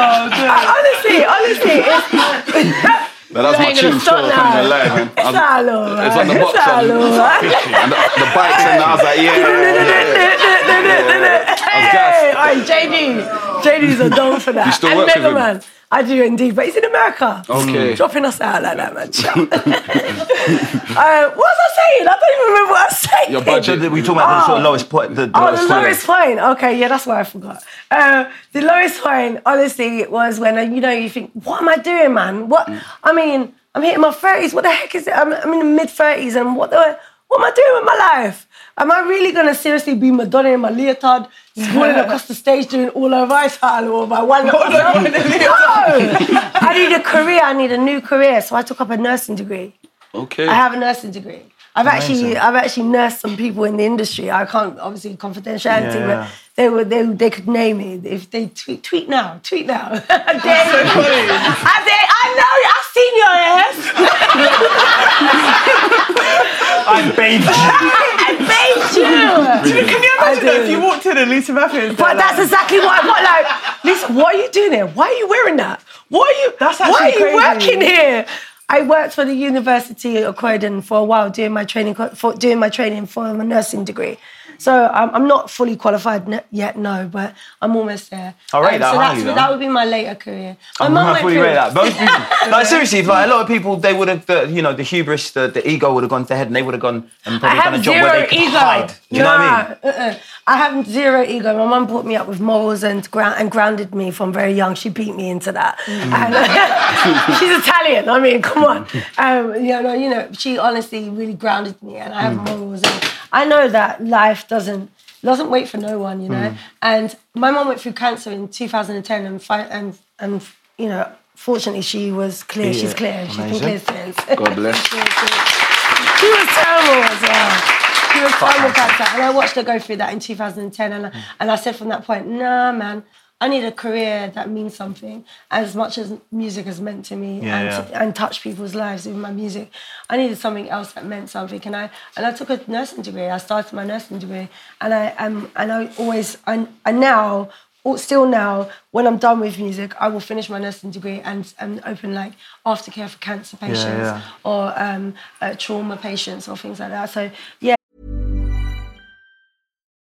Oh, honestly, honestly, it's, No, that's my tune stop still. now. I'm gonna lie, man. It's all over. It's on the box. It's all over. and the, the bikes and I was like, yeah, yeah, yeah. Hey, all right, JD. JD's a dog for that. You still and work with him? Man. I do indeed, but he's in America. Okay. Dropping us out like that, man. Ciao. (laughs) uh, what was I saying? I don't even remember what I was saying. Your So budget. did we talk about the sort of lowest point? The, the Oh, lowest the lowest point. Okay, yeah, that's why I forgot. Uh, the lowest point, honestly, was when uh, you know you think, what am I doing, man? What? I mean, I'm hitting my thirties. What the heck is it? I'm, I'm in the mid thirties, and what the? What am I doing with my life? Am I really gonna seriously be Madonna in my leotard, swirling across the stage doing all over ice or my one? no, I need a career. I need a new career. So I took up a nursing degree. Okay. I have a nursing degree. I've actually I've actually nursed some people in the industry. I can't obviously confidentiality, Yeah, yeah. but they would they they could name it if they tweet tweet now tweet now. (laughs) I dare you. I dare, I know I've seen your ass. (laughs) I bathed you. I made you. Can you imagine that if you walked in and Lisa Matthews? But that's exactly what I got. Like, Lisa, what are you doing here? Why are you wearing that? Why are you? That's why are actually you crazy. working here? I worked for the University of Croydon for a while, doing my training for doing my training for my nursing degree. So I'm, I'm not fully qualified n- yet, no, but I'm almost there. I'll rate Um, that So high, that's, you know. that would be my later career. My I'm mum went fully rate that. Most people, (laughs) like seriously, like a lot of people, they would have, the, you know, the hubris, the, the ego would have gone to head, and they would have gone and probably done a job where they could ego. hide. Do you know what I mean? Nah, uh-uh. I have zero ego. My mum brought me up with morals and, ground, and grounded me from very young. She beat me into that. And, uh, (laughs) she's Italian. I mean, come on. (laughs) Um, you know, you know, she honestly really grounded me, and I have morals. And I know that life doesn't doesn't wait for no one. You know. Hmm. And my mom went through cancer in 2010, and fi- and and you know, fortunately, she was clear. She's clear. She's been clear since. God bless. (laughs) She was terrible as well. She was terrible cancer. And I watched her go through that in 2010. And I, and I said from that point, nah, man, I need a career that means something as much as music has meant to me Yeah, and, yeah. To, and touched people's lives with my music. I needed something else that meant something, and I and I took a nursing degree. I started my nursing degree, and I um, and I always and and now. Still now, when I'm done with music, I will finish my nursing degree and, and open like aftercare for cancer patients yeah. or um, uh, trauma patients or things like that. So yeah,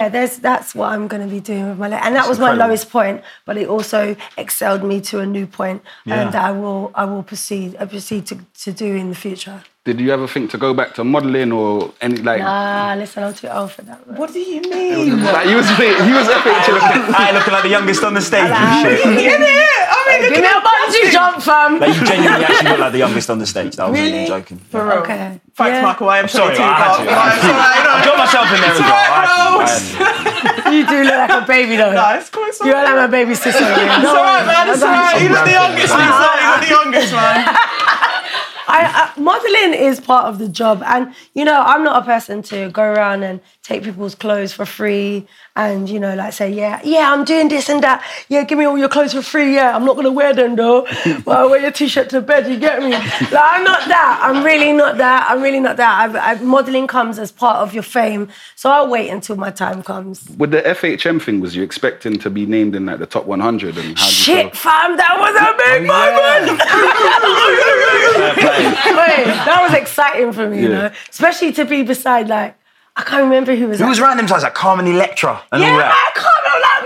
Yeah, there's that's what I'm going to be doing with my life, and that was my lowest point. But it also excelled me to a new point, Yeah. and that I will I will proceed I proceed to, to do in the future. Did you ever think to go back to modelling or any like? Nah, listen, I'm too old for that. Man. What do you mean? Like you was he was epic. to look at. I looking like the youngest on the stage and shit. In it? I mean, Give me a bungee jump, fam. Like, you genuinely actually look like the youngest on the stage. That was really Really? joking. For real. Okay. Thanks, Yeah. Michael. I am Sorry, too I had to. I had to. I got myself in there as well. I had to. I had to. (laughs) You do look like a baby though. No, it's cool. It's You're like my baby sister. It's alright, man. It's alright. You're the youngest, Lisa. You're the youngest, man. (laughs) I, I, modeling is part of the job, and you know, I'm not a person to go around and take people's clothes for free, and you know, like say, yeah, yeah, I'm doing this and that. Yeah, give me all your clothes for free. Yeah, I'm not gonna wear them though. (laughs) Well, I wear your t-shirt to bed. You get me? Like, I'm not that. I'm really not that. I'm really not that. I've, I've, modeling comes as part of your fame, so I'll wait until my time comes. With the FHM thing, was you expecting to be named in like the top 100? And how did you Shit, feel? fam, that was a big oh, moment. (laughs) Wait, that was exciting for me, you know, especially to be beside like I can't remember who was. Who was around them times like Carmen Electra and Yeah, all that? I can't know that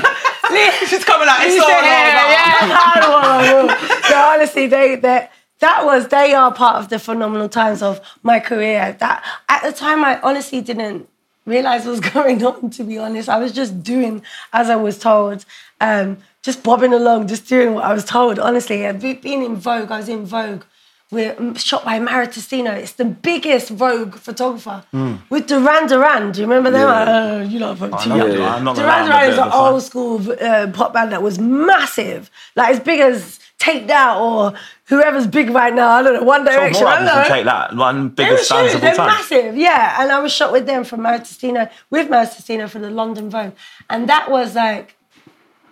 move, fam. (laughs) She's coming out. It's You so said, long, yeah, yeah, hard one. So honestly, they that that was they are part of the phenomenal times of my career. That at the time, I honestly didn't realize what was (laughs) going on. To be honest, I was just doing as I was told, um, just bobbing along, just doing what I was told. Honestly, and be- being in Vogue, I was in Vogue. We're um, shot by Mario Testino. It's the biggest Vogue photographer with Duran Duran. Do you remember them? Yeah. Uh, you know, from too young. yeah. I'm not Duran lie, I'm a Duran is an old school uh, pop band that was massive, like as big as Take That or whoever's big right now. I don't know, One Direction. more I don't know. take that. One biggest stands of all they're time. massive, yeah. And I was shot with them from Mario Testino, with Mario Testino for the London Vogue. And that was like,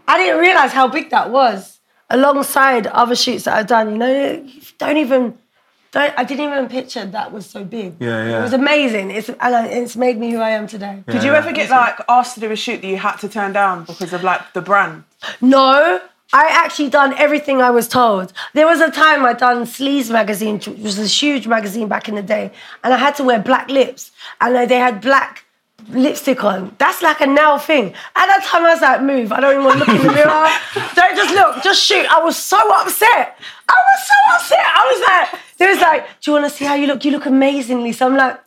I didn't realize how big that was alongside other shoots that I've done. You know, you don't even, don't, I didn't even picture that was so big. Yeah, yeah. It was amazing. It's, and it's made me who I am today. Did you ever get like asked to do a shoot that you had to turn down because of like the brand? No, I actually done everything I was told. There was a time I done Sleaze magazine, which was a huge magazine back in the day, and I had to wear black lips, and they had black lipstick on. That's like a now thing. At that time, I was like, move. I don't even want to look in the mirror. (laughs) don't just look, just shoot. I was so upset. I was so upset. I was like, they was like, do you want to see how you look? You look amazingly. So I'm like,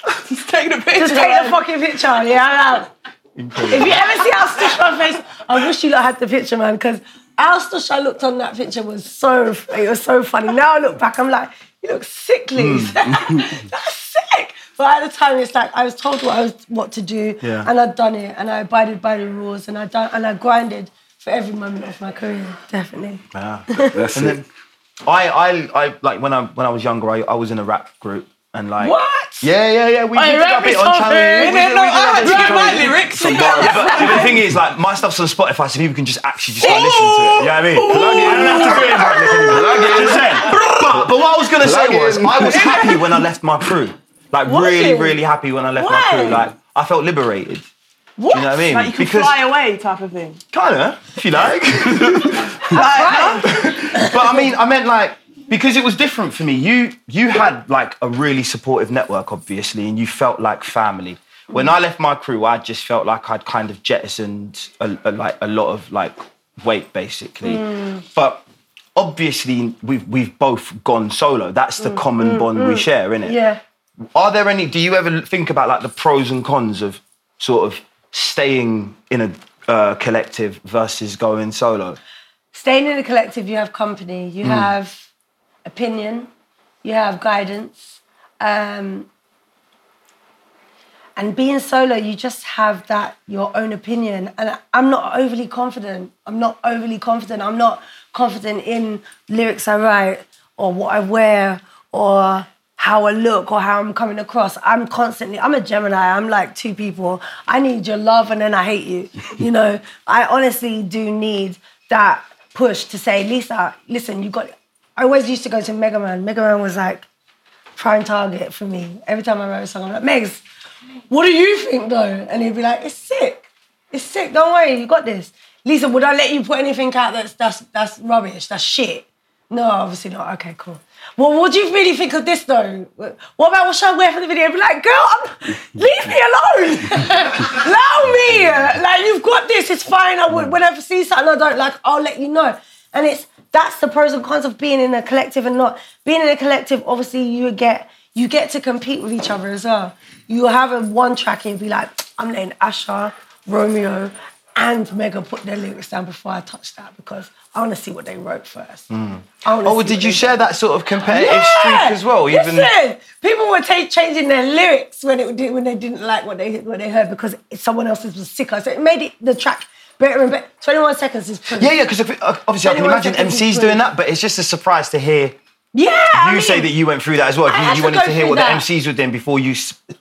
(laughs) Just take the picture. just take the fucking picture. Yeah, I'm like, if you ever see how stush my face, I wish you lot had the picture, man, because how stush I looked on that picture was so, it was so funny. Now I look back, I'm like, you look sickly. Hmm. (laughs) That's sick. But at the time, it's like I was told what I was what to do, Yeah. and I'd done it, and I abided by the rules, and I done and I grinded for every moment of my career, definitely. Wow. (laughs) That's and it. then I, I, I like when I when I was younger, I, I was in a rap group and like What? Yeah, yeah, yeah. We, we you did rap a bit me on something. channel. You didn't know I had to write my lyrics. Some bars. Yeah, but, but (laughs) the thing is, like, my stuff's on Spotify, so people can just actually just go listen to it. You know what I mean? Plug in. I don't have to do it in public. Plug in. But, but what I was gonna say was, in. I was happy when I left my crew. Like, Was really, really happy when I left my crew. Like, I felt liberated. What? Do you know what I mean? Like you can Because- fly away type of thing. Kinda, if you like. (laughs) Like, (laughs) but I mean, I meant like because it was different for me. You you had like a really supportive network, obviously, and you felt like family. When I left my crew, I just felt like I'd kind of jettisoned a, a, like a lot of like weight, basically. Mm. But obviously, we've we've both gone solo. That's the mm. common mm, bond we share, isn't it? Yeah. Are there any? Do you ever think about like the pros and cons of sort of staying in a uh, collective versus going solo? Staying in a collective, you have company, you have opinion, you have guidance. Um, and being solo, you just have that your own opinion. And I'm not overly confident. I'm not overly confident. I'm not confident in lyrics I write or what I wear or how I look or how I'm coming across. I'm constantly, I'm a Gemini. I'm like two people. I need your love and then I hate you. You (laughs) know, I honestly do need that push to say, Lisa, listen, you got. I always used to go to Mega Man. Mega Man was like prime target for me. Every time I wrote a song, I'm like, Megs, what do you think though? And he'd be like, it's sick. It's sick. Don't worry, you got this. Lisa, would I let you put anything out that's that's that's rubbish? That's shit. No, obviously not. Okay, cool. Well, what do you really think of this though? What about what should I wear for the video? I'd be like, girl, I'm, leave me alone. (laughs) Allow me. Like you've got this. It's fine. I would whenever I see something I don't like, I'll let you know. And it's that's the pros and cons of being in a collective and not being in a collective. Obviously, you get you get to compete with each other as well. You have a one track and be like, I'm letting Asher, Romeo, and Mega put their lyrics down before I touch that because I want to see what they wrote first. Hmm. Wanna Oh, did you share did. that sort of competitive streak as well? Even Listen, people were ta- changing their lyrics when it when they didn't like what they what they heard because someone else's was sicker. So it made it the track better and better. Twenty one seconds is pretty. yeah, yeah. Because obviously, I can imagine MCs doing that, but it's just a surprise to hear Yeah, I you mean, say that you went through that as well. You, you wanted go to hear what that. the MCs were doing before you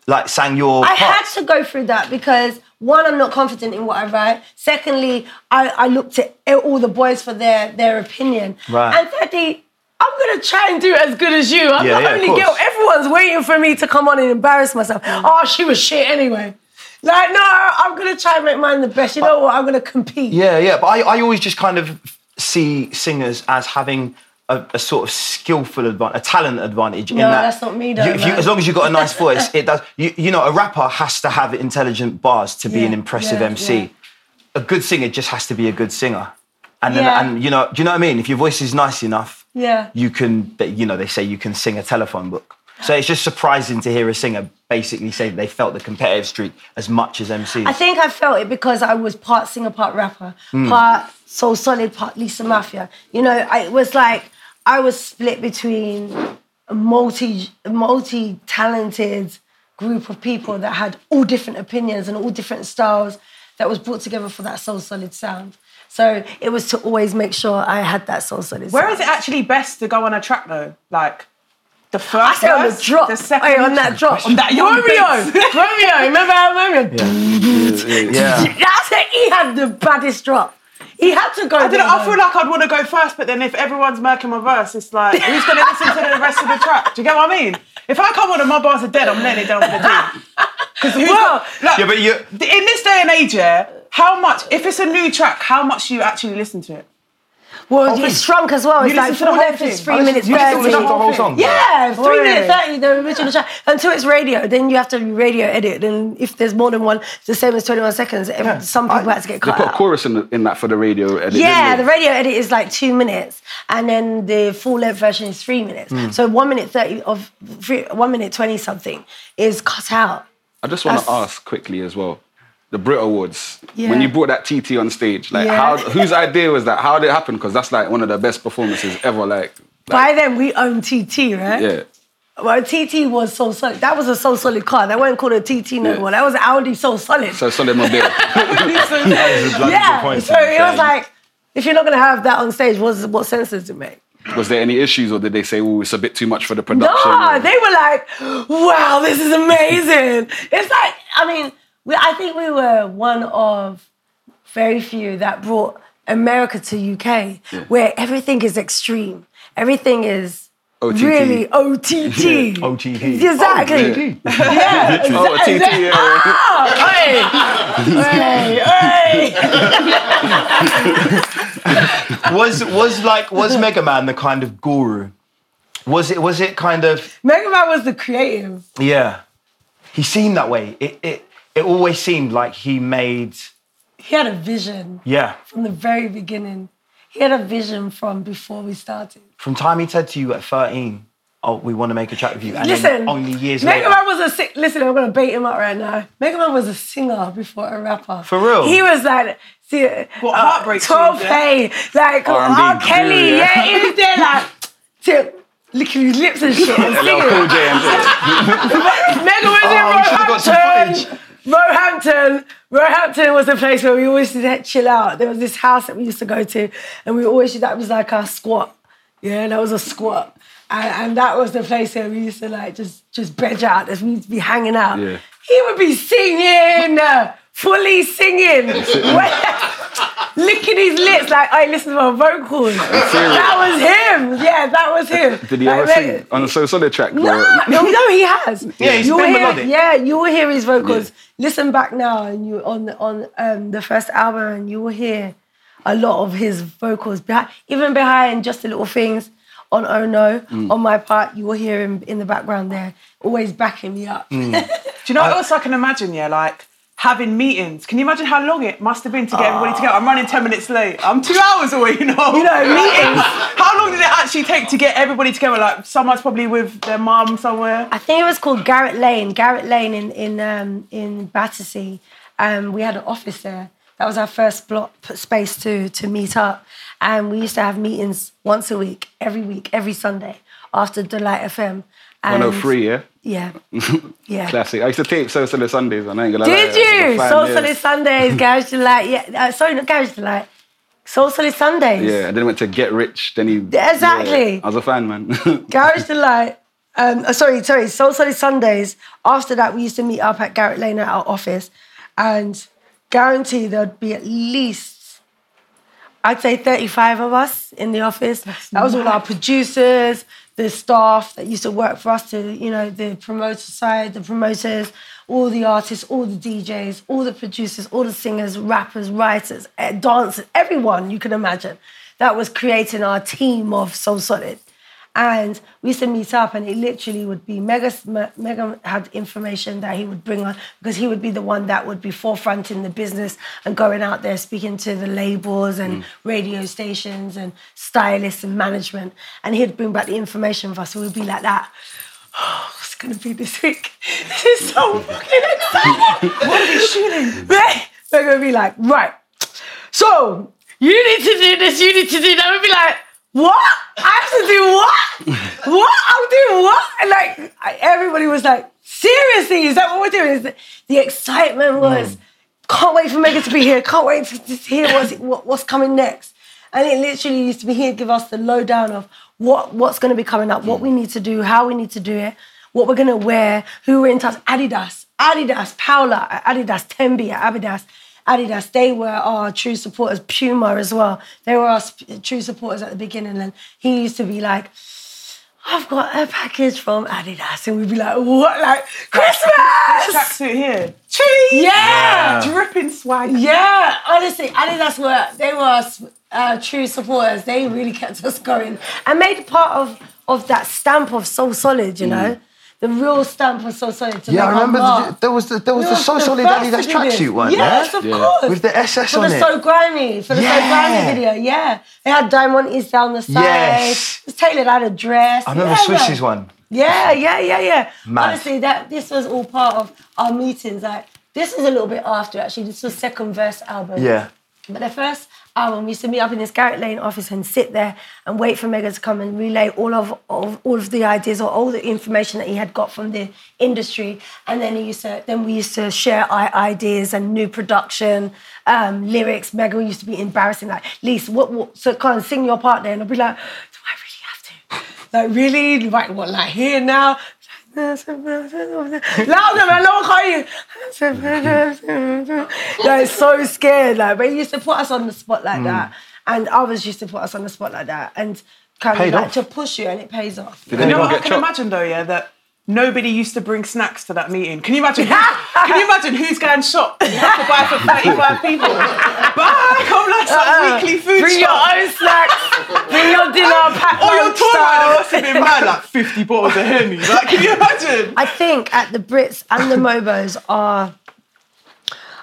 like sang your I had to go through that because one, I'm not confident in what I write. Secondly, I, I looked at all the boys for their their opinion. Right. And thirdly, I'm gonna try and do as good as you. I'm Yeah, the yeah, only girl. Everyone's waiting for me to come on and embarrass myself. Mm. Oh, she was shit anyway. Like, no, I'm gonna try and make mine the best. You know what? I'm gonna compete. Yeah, yeah. But I, I always just kind of see singers as having a, a sort of skillful advantage, a talent advantage. in No, that that's not me though, you- if you- as long as you've got a nice (laughs) voice, it does. You, you know, a rapper has to have intelligent bars to be Yeah, an impressive yeah, MC. yeah. A good singer just has to be a good singer. And then, and you know, do you know what I mean? If your voice is nice enough, Yeah. you can. You know, they say you can sing a telephone book. So it's just surprising to hear a singer basically say they felt the competitive streak as much as MCs. I think I felt it because I was part singer, part rapper, Hmm. part So Solid, part Lisa Maffia. You know, I, it was like I was split between a multi, multi-talented group of people that had all different opinions and all different styles that was brought together for that So Solid sound. So it was to always make sure I had that So Solid Where sound. is it actually best to go on a track though? Like the I first said on the verse, drop. the second, Hey, on that drop. on that young Romeo. Romeo, remember how Romeo? yeah. (laughs) That's it. He had the baddest drop. He had to go. I, don't there, I feel like I'd want to go first, but then if everyone's murking my verse, it's like, who's going to listen to the rest of the track? Do you get what I mean? If I come on and my bars are dead, I'm letting it down for the team. Because (laughs) who's Well, got, like, Yeah, but you. in this day and age, yeah, how much, if it's a new track, how much do you actually listen to it? Well, Oh, it's shrunk as well. You It's like listen to the four whole left is three I listen- minutes you listen to thirty. the whole thing? Yeah, three Oi. minutes thirty. The original track until it's radio. Then you have to radio edit. And if there's more than one, it's the same as twenty one seconds. If Some people had to get They cut put a out. chorus in, the, in that for the radio edit. Yeah, the radio edit is like two minutes, and then the full length version is three minutes. Hmm. So one minute thirty of three, one minute twenty something is cut out. I just want to ask quickly as well. The Brit Awards. Yeah. When you brought that TT on stage, like Yeah. how whose idea was that? How did it happen? Because that's like one of the best performances ever. Like By then, we owned TT, right? Yeah. Well, TT was so solid. That was a so solid car. That wasn't called a TT no Yeah. more. That was an Audi so solid. So solid mobile. (laughs) yeah. So it was like, if you're not gonna have that on stage, what's, what sense does it make? Was there any issues, or did they say, "Oh, it's a bit too much for the production"? No, they were like, "Wow, this is amazing." It's like, I mean, we, I think we were one of very few that brought America to UK, where everything is extreme, everything is OTT. really OTT. OTT. (laughs) Exactly. Yeah. (laughs) Oh, a exactly. TT, yeah. Ah, hey, hey, hey. was was like was Mega Man the kind of guru? Was it was it kind of Mega Man was the creative. yeah? He seemed that way. It it it always seemed like he made He had a vision yeah. from the very beginning. He had a vision from before we started. From time he said to you at thirteen, "Oh, we want to make a track with you," and Listen, only years Mega later. Man was a si- listen. I'm gonna bait him up right now. Mega Man was a singer before a rapper. For real? He was like, see, What, uh, Heartbreak Twelve Play, like R. Kelly. Yeah. he was there like, (laughs) to, licking his lips and shit. And LL singing. Cool J and (laughs) Mega was Oh, we should've got some in footage. Roehampton. Roehampton. Was the place where we always used to chill out. There was this house that we used to go to, and we always that was like our squat. Yeah, that was a squat. And, and that was the place where we used to like just just veg out. As we used to be hanging out. Yeah. He would be singing, fully singing, licking his lips like, I listen to my vocals. That was him. Yeah, that was him. Did he Like, ever Mega- sing on a So Solid track? no, no, no, he has. Yeah, he's you will been hear, melodic. Yeah, you will hear his vocals. Listen back now, and you on on um, the first album, and you will hear a lot of his vocals behind, even behind just the little things on Oh No. Mm. On my part, you will hear him in the background there, always backing me up. Mm. (laughs) Do you know what else I can imagine? Yeah, like having meetings. Can you imagine how long it must have been to get everybody together? I'm running 10 minutes late. I'm two (laughs) hours away, you know? You know, meetings. (laughs) how long did it actually take to get everybody together? Like, someone's probably with their mum somewhere. I think it was called Garratt Lane. Garratt Lane in in um, in Battersea. Um, we had an office there. That was our first block space to to meet up, and we used to have meetings once a week, every week, every Sunday after Delight FM. And 103, yeah? Yeah, (laughs) yeah. Classic. I used to tape So Solid Sundays, and I ain't gonna lie. Did I was a you? yeah. Solid Sundays, Garage Delight. Yeah, uh, sorry, not Garage Delight. So Solid Sundays. Yeah, and then went to Get Rich, then he... Exactly. Yeah, I was a fan, man. (laughs) Garage Delight. Um, uh, sorry, sorry. So Solid Sundays. After that, we used to meet up at Garratt Lane at our office, and guarantee there'd be at least, I'd say, thirty-five of us in the office. that was all our producers, the staff that used to work for us. To you know, the promoter side, the promoters, all the artists, all the DJs, all the producers, all the singers, rappers, writers, eh, dancers, everyone you can imagine. That was creating our team of So Solid. And we used to meet up, and it literally would be Mega. Mega had information that he would bring on because he would be the one that would be forefronting the business and going out there speaking to the labels and mm. radio stations and stylists and management. And he'd bring back the information for us. So we'd be like that. Oh, (sighs) it's gonna be this week. (laughs) This is so (laughs) fucking exciting. what are we shooting? They're gonna be like, right. So you need to do this. You need to do that. We'd be like, what? I have to do what? what? I'm doing what? And like I- everybody was like, seriously, is that what we're doing? Is the, the excitement mm. was, can't wait for Megan to be here. Can't wait to, to hear what's, what, what's coming next. And it literally used to be here, give us the lowdown of what, what's going to be coming up, what we need to do, how we need to do it, what we're going to wear, who we're in touch. Adidas, Adidas, Paula, Adidas, Tembi, Adidas. Adidas, they were our true supporters. Puma as well. They were our sp- true supporters at the beginning. And he used to be like, I've got a package from Adidas. And we'd be like, what? Like, Christmas! Tracksuit here. Cheese! Yeah! Dripping swag. Yeah, honestly, Adidas were they were uh, true supporters. They really kept us going and made part of of that stamp of So Solid. You know, the real stamp of So Solid. Yeah, I remember the, there was the there was We the were So the Solid first Adidas to do this. tracksuit one, Yes, yeah? of course. With the SS for on the it. So Grimy, for the Yeah. So Grimy video, yeah. They had diamonds down the side. Yes. It was tailored out a dress. I remember yeah, Swish's man. one. Yeah, yeah, yeah, yeah. Mad. Honestly, that this was all part of our meetings. Like this was a little bit after actually. This was second verse album. Yeah. But the first album, we used to meet up in this Garratt Lane office and sit there and wait for Mega to come and relay all of, of all of the ideas or all the information that he had got from the industry. And then he used to then we used to share i- ideas and new production, um, lyrics. Mega used to be embarrassing, like, Lisa, what, what so of sing your part there. And I'd be like, do I really have to? (laughs) Like, really? Like, what, like here now? Louder, man, no one can you. like, so scared. Like, but he used to put us on the spot like Mm. that. And others used to put us on the spot like that. And kind Paid of like off. to push you, and it pays off. you know what I can imagine though, yeah, that nobody used to bring snacks to that meeting. Can you imagine? can you imagine who's going shop? You have to buy for 35 people. Bye, come like some Uh-uh. weekly food Bring your own snacks. Bring your dinner packed Oh, your lunch tour rider must have been mad, like 50 bottles of Henny. Like, can you imagine? I think at the Brits and the Mobos are.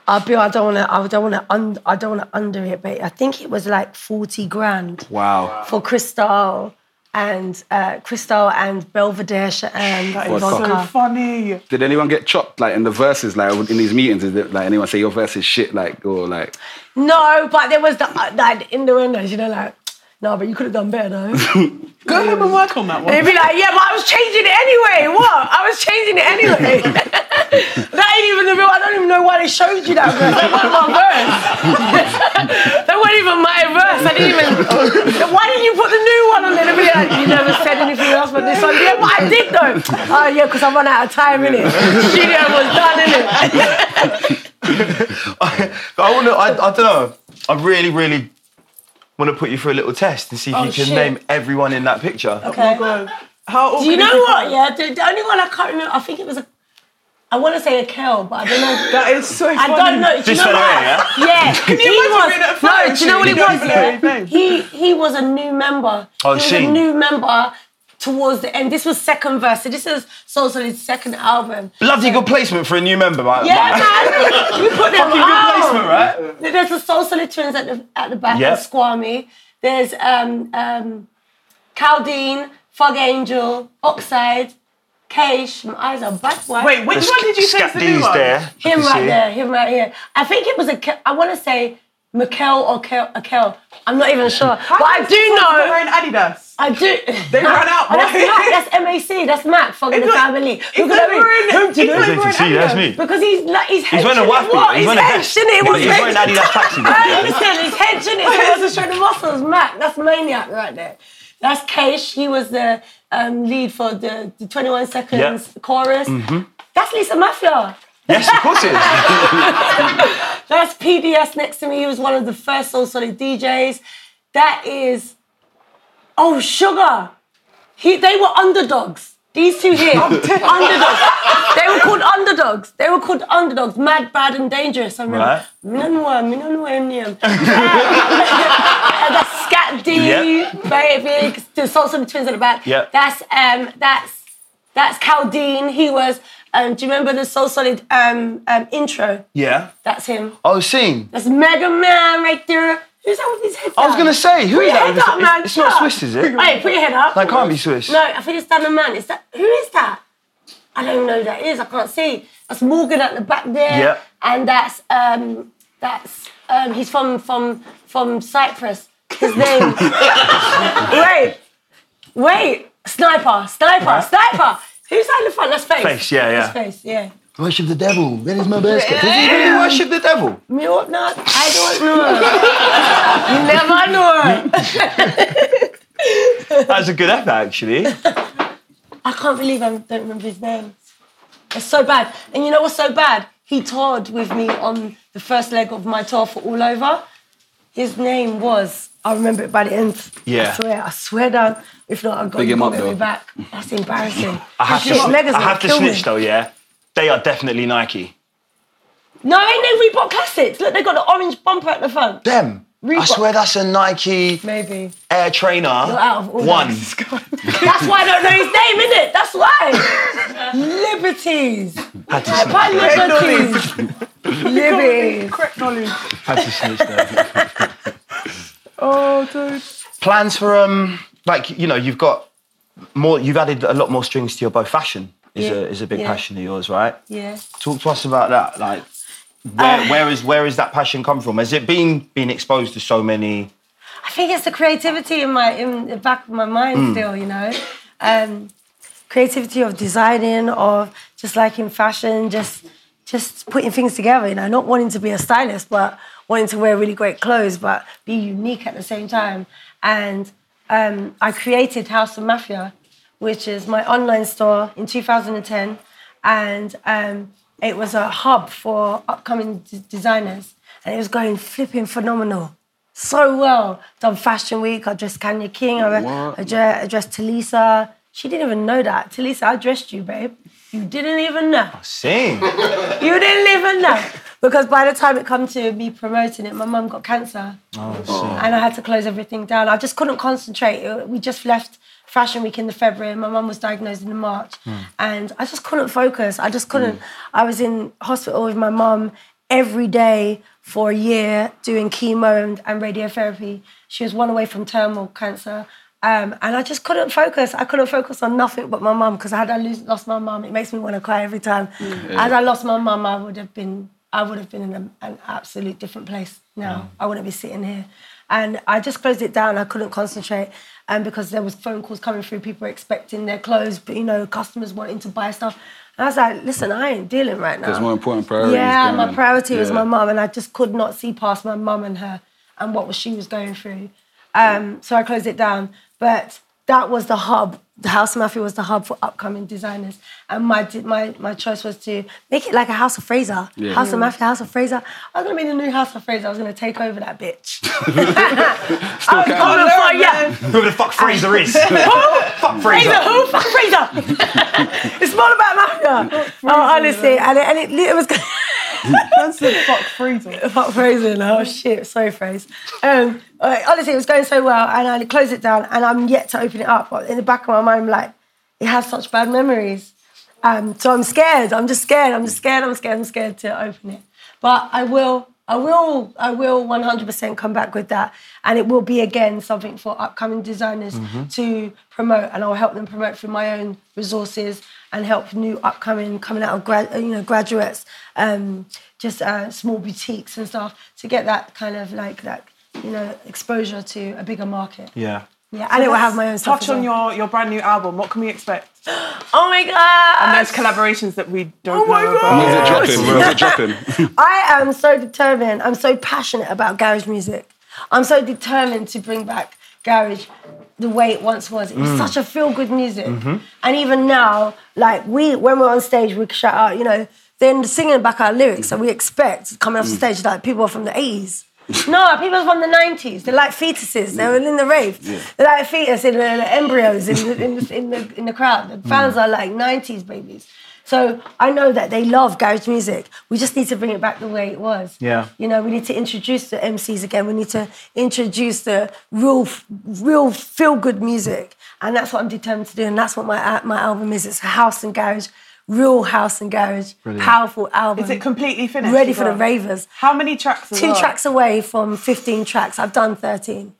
I'll be. I don't want to. I don't want to. Un, I don't want to under it, but I think it was like forty grand Wow. for Cristal and uh, Cristal and Belvedere and That is vodka. so funny. Did anyone get chopped like in the verses, like in these meetings? Did it, like anyone say your verse is shit, like or like? No, but there was the uh, like in the windows, you know, like no, but you could have done better though. (laughs) Go ahead and work on that one. They'd be like, yeah, but I was changing it anyway. What? I was changing it anyway. (laughs) that ain't even the real. I don't even know why they showed you that verse. That wasn't my verse. (laughs) that wasn't even my verse. I didn't even. Why didn't you put the new one on there? They'd be like, you never said anything else but this one. Yeah, but I did though. Oh yeah, because I run out of time in it. Studio was done in it. (laughs) I want to. I, I don't know. I really, really want to put you through a little test and see if Oh, you can shit. name everyone in that picture. Okay. How Do you know what? Yeah, the, the only one I can't remember. I think it was a. I want to say a Kel, but I don't know. (laughs) That is so funny. I don't know. Do you This know what? yeah? (laughs) Yeah. Can you he imagine was, being at a no, do you know what shoot it was? you don't know Yeah. He he was a new member. Oh, he was seen. a new member towards the end. This was second verse. So this is So Solid's second album. Bloody good placement for a new member, man. Yeah, man. (laughs) You put them Fucking good placement, right? There's the So Solid twins at the at the back. Yep. of Squammy. There's um um, Caldine, Fog Angel, Oxide, Keish. My eyes are back. Boy. Wait, which The one did you say is the new one? there. Him I right see. there, him right here. I think it was a. I want to say Mikel or Kel. A Kel. I'm not even sure, but I do know. Wearing Adidas. I do. They ran out, Oh, that's. Mac. That's MAC. That's Mac. Fucking the It's family. it's Look not at wearing- that. it's not wearing See, that's me. Because he's like he's He's wearing a henching waffy. What? He's He's wearing a henching it. vest. What's He's wearing henching- Adidas tracksuit. Hey, Listen, he's henching it. (laughs) He wants to show the muscles. Mac. That's maniac right there. That's Keish. He was the um, lead for the, the 21 seconds chorus. Mhm. That's Lisa Maffia. Yes, of course it is. (laughs) That's PDS next to me. He was one of the first So Solid DJs. That is, oh, Sugar. He, they were underdogs. These two here, (laughs) underdogs. They were called underdogs. They were called underdogs. Mad, bad, and dangerous. I remember. Right. (laughs) That's Skat D, Yep. baby. The So Solid twins at the back. Yep. That's um, that's that's Caldine. He was. Um, do you remember the So Solid um, um, intro? Yeah. That's him. Oh, seen. That's Mega Man right there. Who's that with his head I was gonna say, who put is your that head up, man. it's not Swiss, is it? Hey, put your head up. That can't be Swiss. No, I think it's Dan Da Man. Is that who is that? I don't know who that is. I can't see. That's Morgan at the back there. Yeah. And that's um that's um he's from from from Cyprus. His name. (laughs) wait, wait. Sniper, sniper, Right. sniper. Who's that in the front? That's face. Face, yeah, yeah. That's face. Yeah. Worship the devil. Where is my basket? Does he really worship the devil? Me what not? I don't know. (laughs) you never know. (laughs) That's a good effort, actually. I can't believe I don't remember his name. It's so bad. And you know what's so bad? He toured with me on the first leg of my tour for All Over. His name was, I remember it by the end. Yeah. I swear, I swear down. If not, I've got Big to him up, get me back. That's embarrassing. I have to, Shit, Mega's I have to kill me. snitch though, yeah? They are definitely Nike. No, ain't they Reebok Classics? Look, they got the orange bumper at the front. Them. I swear that's a Nike Maybe. Air Trainer You're out of order. one. (laughs) That's why I don't know his name, innit? That's why. Liberties. Had to By snitch. liberties. Liberties. Correct knowledge. Had to snitch there. Oh, dude. Plans for um, like you know, you've got more. You've added a lot more strings to your bow. Fashion is Yeah. a is a big Yeah. passion of yours, right? Yeah. Talk to us about that. Like, Where, Um, where is where is that passion come from? Has it been being exposed to so many? I think it's the creativity in my in the back of my mind Mm. still, you know. Um, creativity of designing, of just liking fashion, just just putting things together, you know, not wanting to be a stylist, but wanting to wear really great clothes, but be unique at the same time. And um, I created House of Maffia, which is my online store in 2010. And um, it was a hub for upcoming d- designers. And it was going flipping phenomenal. So well. Done Fashion Week, I dressed Kanya King, I? I, dre- I dressed Tulisa. She didn't even know that. Tulisa, I dressed you, babe. You didn't even know. Sing. You didn't even know. Because by the time it come to me promoting it, my mum got cancer. Oh, oh. And I had to close everything down. I just couldn't concentrate. We just left Fashion Week in the February. My mum was diagnosed in the March. Hmm. And I just couldn't focus. I just couldn't. Hmm. I was in hospital with my mum every day for a year doing chemo and, and radiotherapy. She was one away from terminal cancer. Um, and I just couldn't focus. I couldn't focus on nothing but my mum because had I lose, lost my mum, it makes me want to cry every time. Hmm. Had I lost my mum, I would have been, I would have been in a, an absolute different place now. I wouldn't be sitting here. And I just closed it down. I couldn't concentrate, and because there was phone calls coming through, people expecting their clothes, but you know, customers wanting to buy stuff. And I was like, listen, I ain't dealing right now. There's more important priorities. Yeah, my priority was my mum, and I just could not see past my mum and her and what she was going through. Um, so I closed it down. But that was the hub. The House of Maffia was the hub for upcoming designers, and my my my choice was to make it like a House of Fraser. Yeah. House of Maffia, House of Fraser. I was gonna be the new House of Fraser. I was gonna take over that bitch. (laughs) Still I'm can't- coming for you. Whoever the fuck Fraser is. (laughs) Who? fuck Fraser. Fraser, who? Fuck Fraser. (laughs) it's more about mafia. Oh, honestly, and it, and it, it was. That's the fuck freezer. (laughs) Fuck Fraser. Oh shit, sorry, Fraser. Um, honestly, it was going so well, and I closed it down, and I'm yet to open it up. But in the back of my mind, I'm like, it has such bad memories. Um, so I'm scared. I'm just scared. I'm just scared. I'm scared. I'm scared to open it. But I will. I will. I will 100% come back with that, and it will be again something for upcoming designers Mhm. to promote, and I'll help them promote through my own resources and help new upcoming coming out of grad, you know graduates, um, just uh, small boutiques and stuff to get that kind of like that you know exposure to a bigger market. Yeah. Yeah, and it will have my own stuff. Touch well. on your, your brand new album. What can we expect? (gasps) Oh my god! And those collaborations that we don't know When's it about. dropping? When's it dropping? (laughs) I am so determined. I'm so passionate about garage music. I'm so determined to bring back garage the way it once was. It was Mm. such a feel good music. Mhm. And even now, like we, when we're on stage, we shout out, you know, then singing back our lyrics that we expect coming off Mm. stage, like people from the 80s. (laughs) no, people from the 90s. They're like fetuses. They were in the rave. They're like fetus in the, the embryos in the, in, the, in, the, in the crowd. The fans are like 90s babies. So I know that they love garage music. We just need to bring it back the way it was. Yeah. You know, we need to introduce the MCs again. We need to introduce the real, real feel good music, and that's what I'm determined to do. And that's what my uh, my album is. It's house and garage, real house and garage, Brilliant. powerful album. Is it completely finished? Ready as for the ravers. How many tracks? Two well? tracks away from 15 tracks. I've done 13.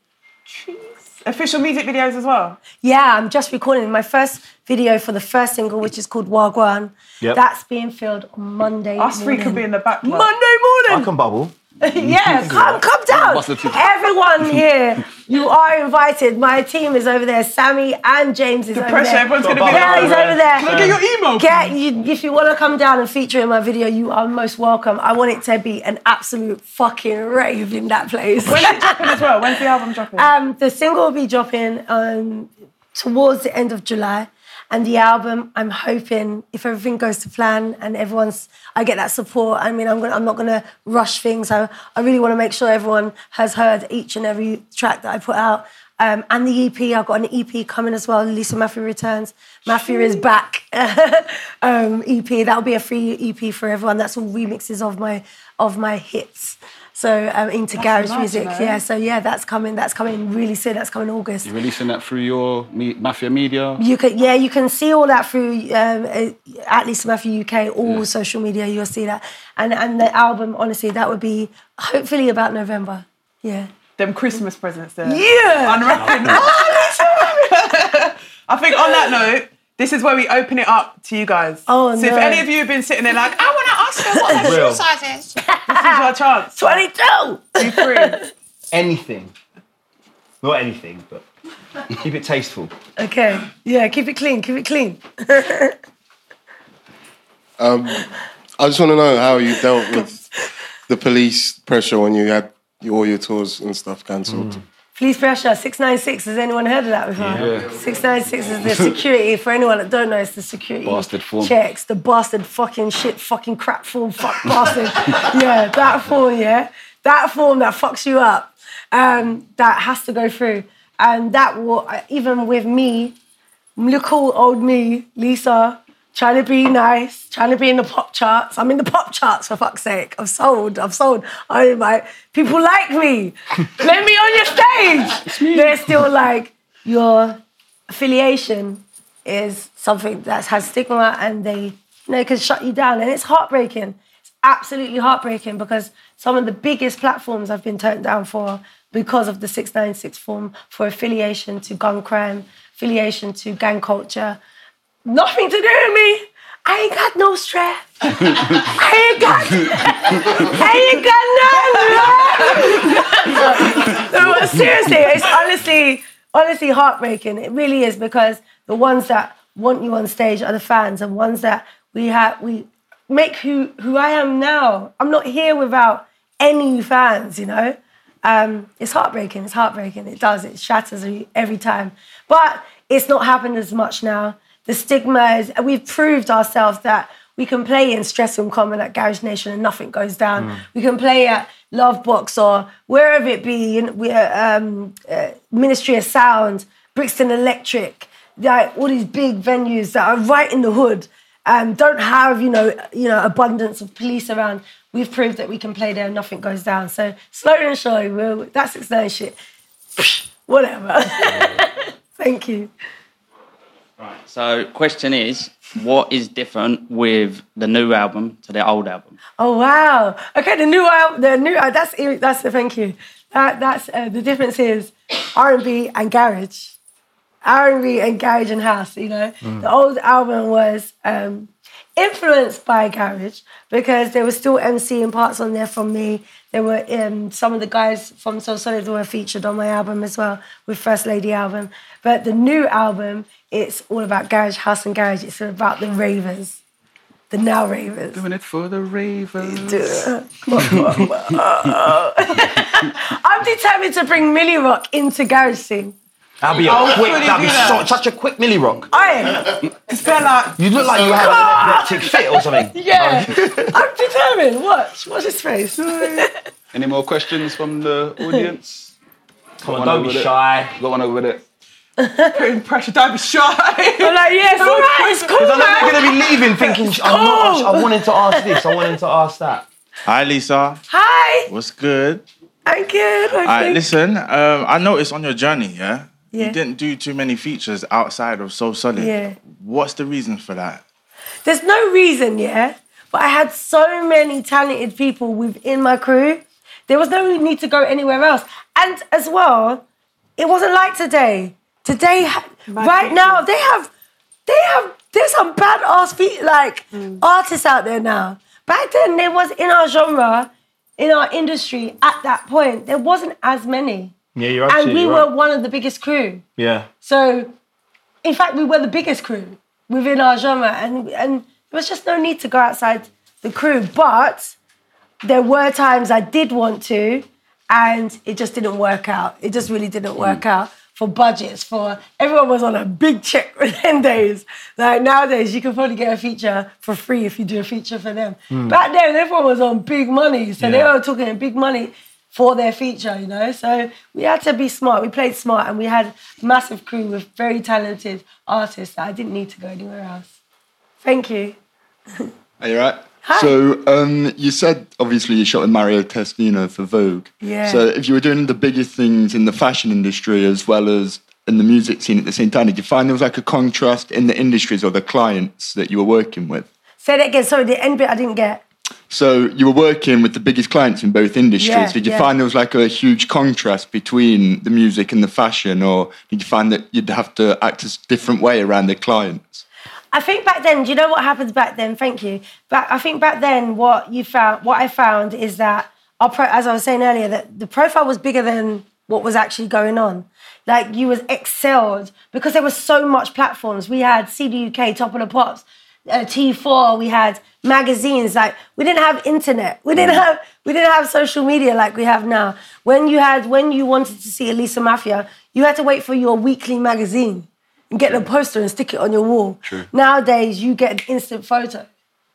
Official music videos as well. Yeah, I'm just recording my first video for the first single, which is called Wagwan. Yep. That's being filmed on Monday. Us three could morning. be in the back. Monday morning. I can bubble. Yeah, come, come down. Bust the ticket. Everyone (laughs) here, you are invited. My team is over there. Sammy and James is The over pressure, there. everyone's gonna be yeah, there. he's over there. Can I get your email, Get you, if you want to come down and feature in my video, you are most welcome. I want it to be an absolute fucking rave in that place. When's it dropping as well? When's the album (laughs) dropping? Um, the single will be dropping um, towards the end of July. And the album, I'm hoping, if everything goes to plan and everyone's, I get that support. I mean, I'm gonna, I'm not gonna rush things. I, I really want to make sure everyone has heard each and every track that I put out. Um, and the EP, I've got an EP coming as well. Lisa Maffia returns. Maffia is back. (laughs) um, EP that'll be a free EP for everyone. That's all remixes of my of my hits. So um, into That's garage nice, music, you know. yeah. So yeah, that's coming. That's coming really soon. That's coming August. You're releasing that through your me- Maffia Media. You can, yeah, you can see all that through um, uh, at least Maffia UK, all social media. You'll see that, and and the album, honestly, that would be hopefully about November. Yeah. Them Christmas presents there. Yeah. Unwrapping. (laughs) (laughs) I think on that note, this is where we open it up to you guys. Oh, so if any of you have been sitting there like, I want to Ask her what her Real. shoe size is. (laughs) This is your chance. 22! Be free. Anything. Not anything, but keep it tasteful. Okay. Yeah, keep it clean, keep it clean. (laughs) Um, I just want to know how you dealt with the police pressure when you had all your tours and stuff cancelled. Police pressure, 696. Has anyone heard of that before? Yeah. 696 is the (laughs) security. For anyone that don't know, it's the security Bastard form. checks. The bastard fucking shit, fucking crap form, fuck bastard. (laughs) yeah, that form, yeah. That form that fucks you up, um, that has to go through. And that will, even with me, little old me, Lisa, trying to be nice, trying to be in the pop charts. I'm in the pop charts for fuck's sake. I've sold, I've sold. I like people like me. (laughs) Let me on your stage. They're still like your affiliation is something that has stigma, and they you know can shut you down, and it's heartbreaking. It's absolutely heartbreaking because some of the biggest platforms I've been turned down for because of the 696 form for affiliation to gun crime, affiliation to gang culture nothing to do with me. I ain't got no strap. (laughs) I ain't got. I ain't got nothing. no, seriously, it's honestly, honestly heartbreaking. It really is because the ones that want you on stage are the fans, and ones that we have, we make who who I am now. I'm not here without any fans, you know. Um, it's heartbreaking. It's heartbreaking. It does. It shatters every time. But it's not happened as much now. The stigma is. We've proved ourselves that we can play in Streatham Common at Garage Nation and nothing goes down. Mm. We can play at Lovebox or wherever it be. In, we, uh, um, uh, Ministry of Sound, Brixton Electric, like all these big venues that are right in the hood. and don't have you know you know abundance of police around. We've proved that we can play there and nothing goes down. So slow and surely, we'll, that's six nine shit. Whatever. (laughs) Thank you. So, question is, what is different with the new album to the old album? Oh wow! Okay, the new album, the new uh, that's that's thank you. That that's uh, the difference is R and B and garage, R and B and garage and house. You know, Mm. the old album was um, influenced by garage because there was still MC parts on there from me. There were um, some of the guys from So Solid were featured on my album as well with First Lady album. But the new album, it's all about garage, house, and garage. It's about the ravers, the now ravers. Doing it for the ravers. (laughs) I'm determined to bring Milly Rock into garage scene. That'd be a I'll quick. That'd be that. so, such a quick Milly Rock. I it's like You look like you have an epileptic fit or something. (laughs) Yeah, I'm determined. Watch, watch his face. (laughs) Any more questions from the audience? (laughs) Come on, don't be there. shy. Got one over there. Putting pressure. Don't be shy. I'm like, yeah, it's all right. It's cool, Because I know man. you're gonna be leaving thinking, I'm not, I wanted to ask this, I wanted to ask that. Hi, Lisa. Hi. What's good? I'm good. I All right, listen. Um, I noticed on your journey, yeah, Yeah. you didn't do too many features outside of So Solid. Yeah. What's the reason for that? There's no reason, yeah, but I had so many talented people within my crew. There was no need to go anywhere else. And as well, it wasn't like today. Today, ha- right now, they have, they have, there's some badass feet, like mm. artists out there now. Back then, there was in our genre, in our industry, at that point, there wasn't as many. Yeah, you're and we right. were one of the biggest crew. Yeah. So, in fact, we were the biggest crew within our genre, and and there was just no need to go outside the crew. But there were times I did want to, and it just didn't work out. It just really didn't work out for budgets. For everyone was on a big check (laughs) within days. Like nowadays, you can probably get a feature for free if you do a feature for them. Mm. Back then, everyone was on big money, so they Yeah. were talking big money for their feature, you know. So we had to be smart. We played smart, and we had massive crew with very talented artists that I didn't need to go anywhere else. Thank you. (laughs) Are you right? Hi. So um, you said obviously you shot with Mario Testino for Vogue. Yeah. So if you were doing the biggest things in the fashion industry as well as in the music scene at the same time, did you find there was like a contrast in the industries or the clients that you were working with? Say that again. Sorry, the end bit I didn't get. So you were working with the biggest clients in both industries. Yeah, did you yeah. find there was like a huge contrast between the music and the fashion, or did you find that you'd have to act a different way around the clients? I think back then, do you know what happens back then? Thank you. But I think back then, what you found, what I found is that our pro, as I was saying earlier, that the profile was bigger than what was actually going on. Like you was excelled because there was so much platforms. We had CD UK, Top of the Pops, uh, T4. We had magazines. Like we didn't have internet. We didn't have we didn't have social media like we have now. When you had when you wanted to see Elisa Maffia, you had to wait for your weekly magazine and get the poster and stick it on your wall. True. Nowadays, you get an instant photo.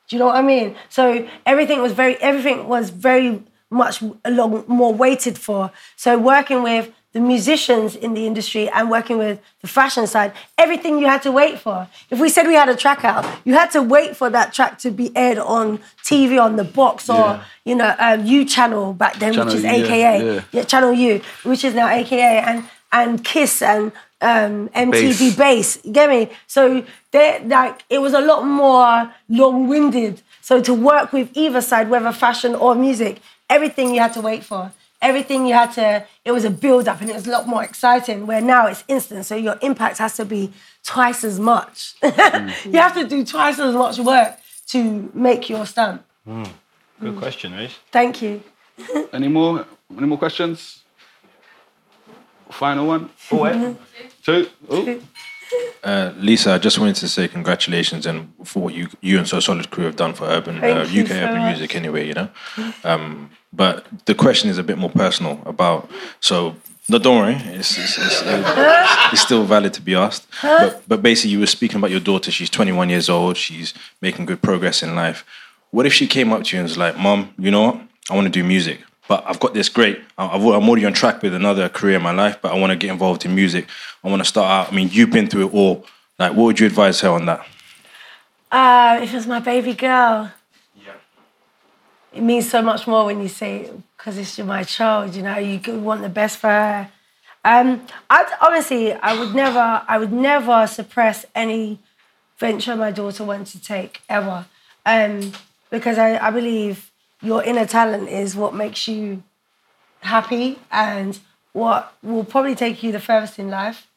Do you know what I mean? So everything was very everything was very much a lot more waited for. So working with the musicians in the industry and working with the fashion side, everything you had to wait for. If we said we had a track out, you had to wait for that track to be aired on TV on the box or Yeah. you know um, U channel back then, Channel which is U, yeah, AKA yeah. Channel U, which is now AKA and and Kiss and um, MTV. You get me? So they like it was a lot more long-winded. So to work with either side, whether fashion or music, everything you had to wait for. Everything you had to, it was a build-up and it was a lot more exciting. Where now it's instant, so your impact has to be twice as much. (laughs) you have to do twice as much work to make your stamp. Hmm. Good question, Reese. Thank you. (laughs) Any more? Any more questions? Final one. Oh, eh? wait. Mm-hmm. Two. Oh. Uh, Lisa, I just wanted to say congratulations and for what you you and So Solid Crew have done for urban uh, UK so urban much. music anyway, you know. Um, but the question is a bit more personal about so. No, don't worry. It's, it's, it's, it's still valid to be asked. (laughs) But, but basically, you were speaking about your daughter. She's 21 years old. She's making good progress in life. What if she came up to you and was like, "Mom, you know what? I want to do music, but I've got this great. I- I've, I'm already on track with another career in my life, but I want to get involved in music. I want to start out. I mean, you've been through it all. Like, what would you advise her on that? Uh, if it was my baby girl, yeah. it means so much more when you say because it's my child. You know, you want the best for her. Um, I honestly, I would never, I would never suppress any venture my daughter wants to take ever, um, because I, I believe your inner talent is what makes you happy and what will probably take you the furthest in life.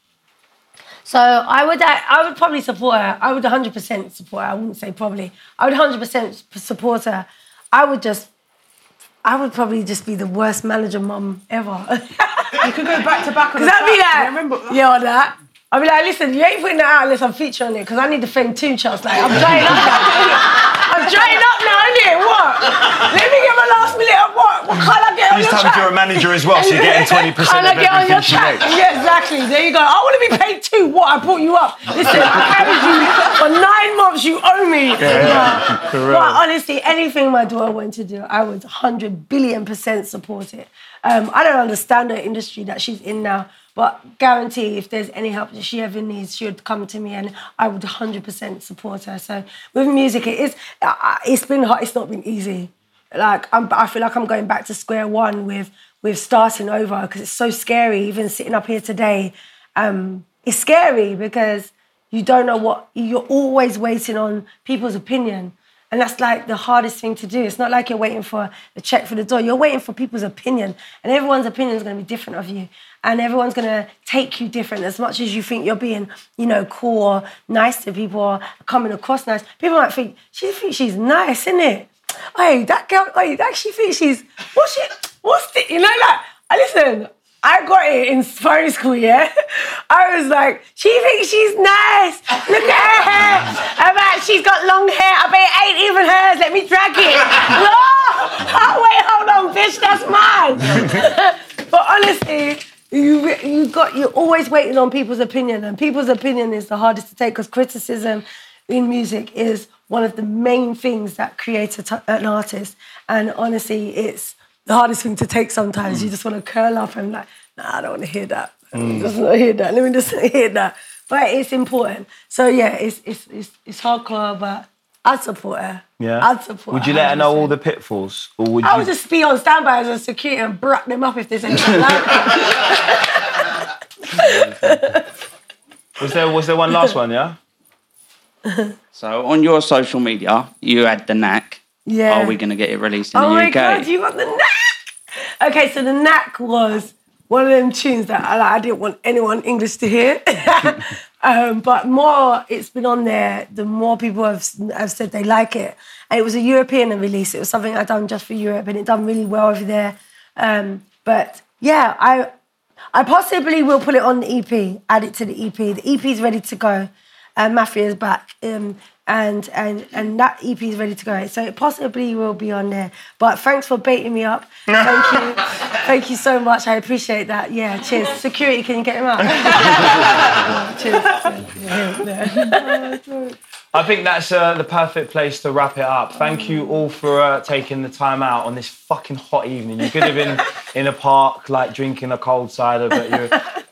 So I would, uh, I would probably support her. I would 100% support her. I wouldn't say probably. I would 100% support her. I would just, I would probably just be the worst manager mum ever. You could go back to back on (laughs) Because the I'd be like, remember? yeah, on that. I'd be like, listen, you ain't putting that out unless I'm featuring on it because I need to fame two charts. Like, I'm now. I'm drying up now, innit? What? Let me get my last minute of what? What can't I get on This your time track? you're a manager as well, so you're getting 20% Can't I of get on your everything she track? makes. Yeah, exactly. There you go. I want to be paid too. What? I brought you up. Listen, I carried you for nine months. You owe me. Yeah, correct. But honestly, anything my daughter wanted to do, I would 100 billion percent support it. Um, I don't understand the industry that she's in now, but guarantee if there's any help that she ever needs, she would come to me and I would 100% support her. So with music, it is, it's been hard, it's not been easy. Like, I'm, I feel like I'm going back to square one with, with starting over because it's so scary, even sitting up here today. Um, it's scary because you don't know what, you're always waiting on people's opinion. And that's like the hardest thing to do. It's not like you're waiting for the check for the door. You're waiting for people's opinion. And everyone's opinion is going to be different of you. And everyone's going to take you different. As much as you think you're being, you know, cool or nice to people or coming across nice, people might think, she thinks she's nice, isn't it? Hey, that girl, hey, that she thinks she's, what's she, what's the, you know, like, listen, I got it in primary school, yeah? (laughs) I was like, she thinks she's nice. Look at her hair. I bet she's got long hair. I bet it ain't even hers. Let me drag it. (laughs) no! Oh, wait, hold on, bitch. That's mine. (laughs) but honestly, you you got you're always waiting on people's opinion, and people's opinion is the hardest to take because criticism in music is one of the main things that creates an artist. And honestly, it's the hardest thing to take sometimes. You just want to curl up and like, nah, I don't want to hear that. Mm. (laughs) Just not hear that. Let me just (laughs) hear that. But it's important. So yeah, it's it's it's, it's hardcore, but I'd support her. Yeah. I'd support Would you her let her know all the pitfalls, or would I you? would just be on standby as a security and brack them up if there's anything (laughs) like Was there was there one last one? Yeah. So on your social media, you had the knack. Yeah. Are we going to get it released in oh the UK? Oh my god, you got the knack! Okay, so the knack was one of them tunes that I, like, I didn't want anyone English to hear. (laughs) Um, but more, it's been on there. The more people have, have said they like it, and it was a European release. It was something I'd done just for Europe, and it done really well over there. Um, but yeah, I I possibly will put it on the EP, add it to the EP. The EP is ready to go. Uh, Maffia is back, um, and and and that EP is ready to go. So it possibly will be on there. But thanks for baiting me up. Thank you, (laughs) thank you so much. I appreciate that. Yeah, cheers. Security, can you get him out? cheers. (laughs) I think that's uh, the perfect place to wrap it up. Thank you all for uh, taking the time out on this fucking hot evening. You could have been (laughs) in a park, like drinking a cold cider, but you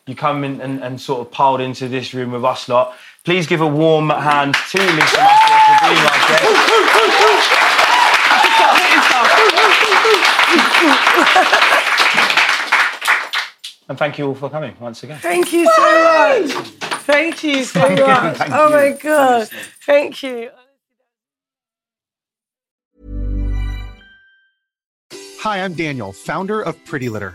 you come in and, and sort of piled into this room with us lot. Please give a warm hand to Lisa Maffia for being our guest. And thank you all for coming once again. Thank you so much. Thank you so Thank you, much. thank oh you. my god. Thank you. Hi, I'm Daniel, founder of Pretty Litter.